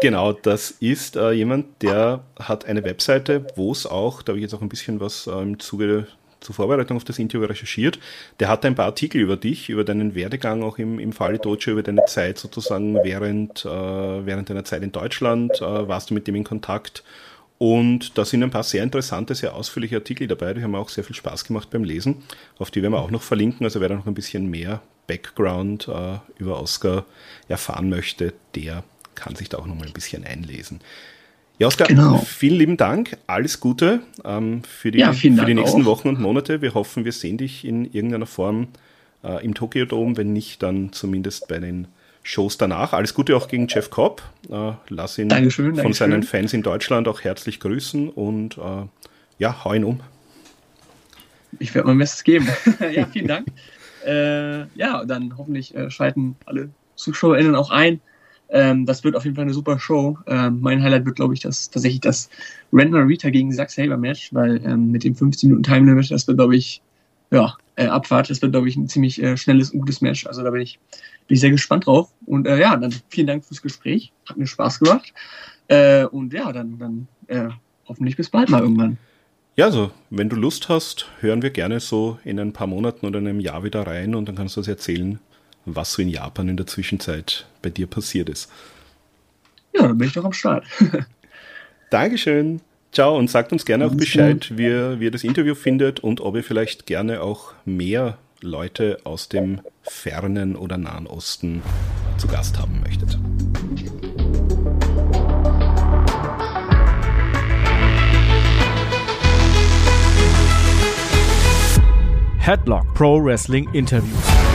Genau, das ist äh, jemand, der hat eine Webseite, wo es auch, da habe ich jetzt auch ein bisschen was äh, im Zuge zur Vorbereitung auf das Interview recherchiert. Der hat ein paar Artikel über dich, über deinen Werdegang auch im, im Falle Dojo, über deine Zeit sozusagen während, äh, während deiner Zeit in Deutschland, äh, warst du mit dem in Kontakt. Und da sind ein paar sehr interessante, sehr ausführliche Artikel dabei, die haben auch sehr viel Spaß gemacht beim Lesen. Auf die werden wir auch noch verlinken. Also wer da noch ein bisschen mehr Background äh, über Oscar erfahren möchte, der kann sich da auch noch mal ein bisschen einlesen. Ja, Oskar, genau. vielen lieben Dank. Alles Gute ähm, für die, ja, für die nächsten auch. Wochen und Monate. Wir hoffen, wir sehen dich in irgendeiner Form äh, im Tokyo Dome, wenn nicht, dann zumindest bei den Shows danach. Alles Gute auch gegen Jeff Cobb. Äh, lass ihn Dankeschön, von Dankeschön. seinen Fans in Deutschland auch herzlich grüßen und äh, ja, hau ihn um. Ich werde mein Bestes geben. ja, vielen Dank. Äh, ja, dann hoffentlich äh, schalten alle ZuschauerInnen auch ein. Ähm, das wird auf jeden Fall eine super Show. Ähm, mein Highlight wird, glaube ich, das, tatsächlich das Rentner Rita gegen Zack Saber Match, weil ähm, mit dem 15 Minuten Time Limit, das wird, glaube ich, ja, äh, Abfahrt, das wird, glaube ich, ein ziemlich äh, schnelles und gutes Match. Also da bin ich, bin ich sehr gespannt drauf. Und äh, ja, dann vielen Dank fürs Gespräch. Hat mir Spaß gemacht. Äh, und ja, dann, dann äh, hoffentlich bis bald mal irgendwann. Ja, also, wenn du Lust hast, hören wir gerne so in ein paar Monaten oder einem Jahr wieder rein und dann kannst du uns erzählen, was so in Japan in der Zwischenzeit bei dir passiert ist. Ja, dann bin ich doch am Start. Dankeschön. Ciao und sagt uns gerne auch Bescheid, wie ihr, wie ihr das Interview findet und ob ihr vielleicht gerne auch mehr Leute aus dem fernen oder nahen Osten zu Gast haben möchtet. Headlock Pro Wrestling Interviews.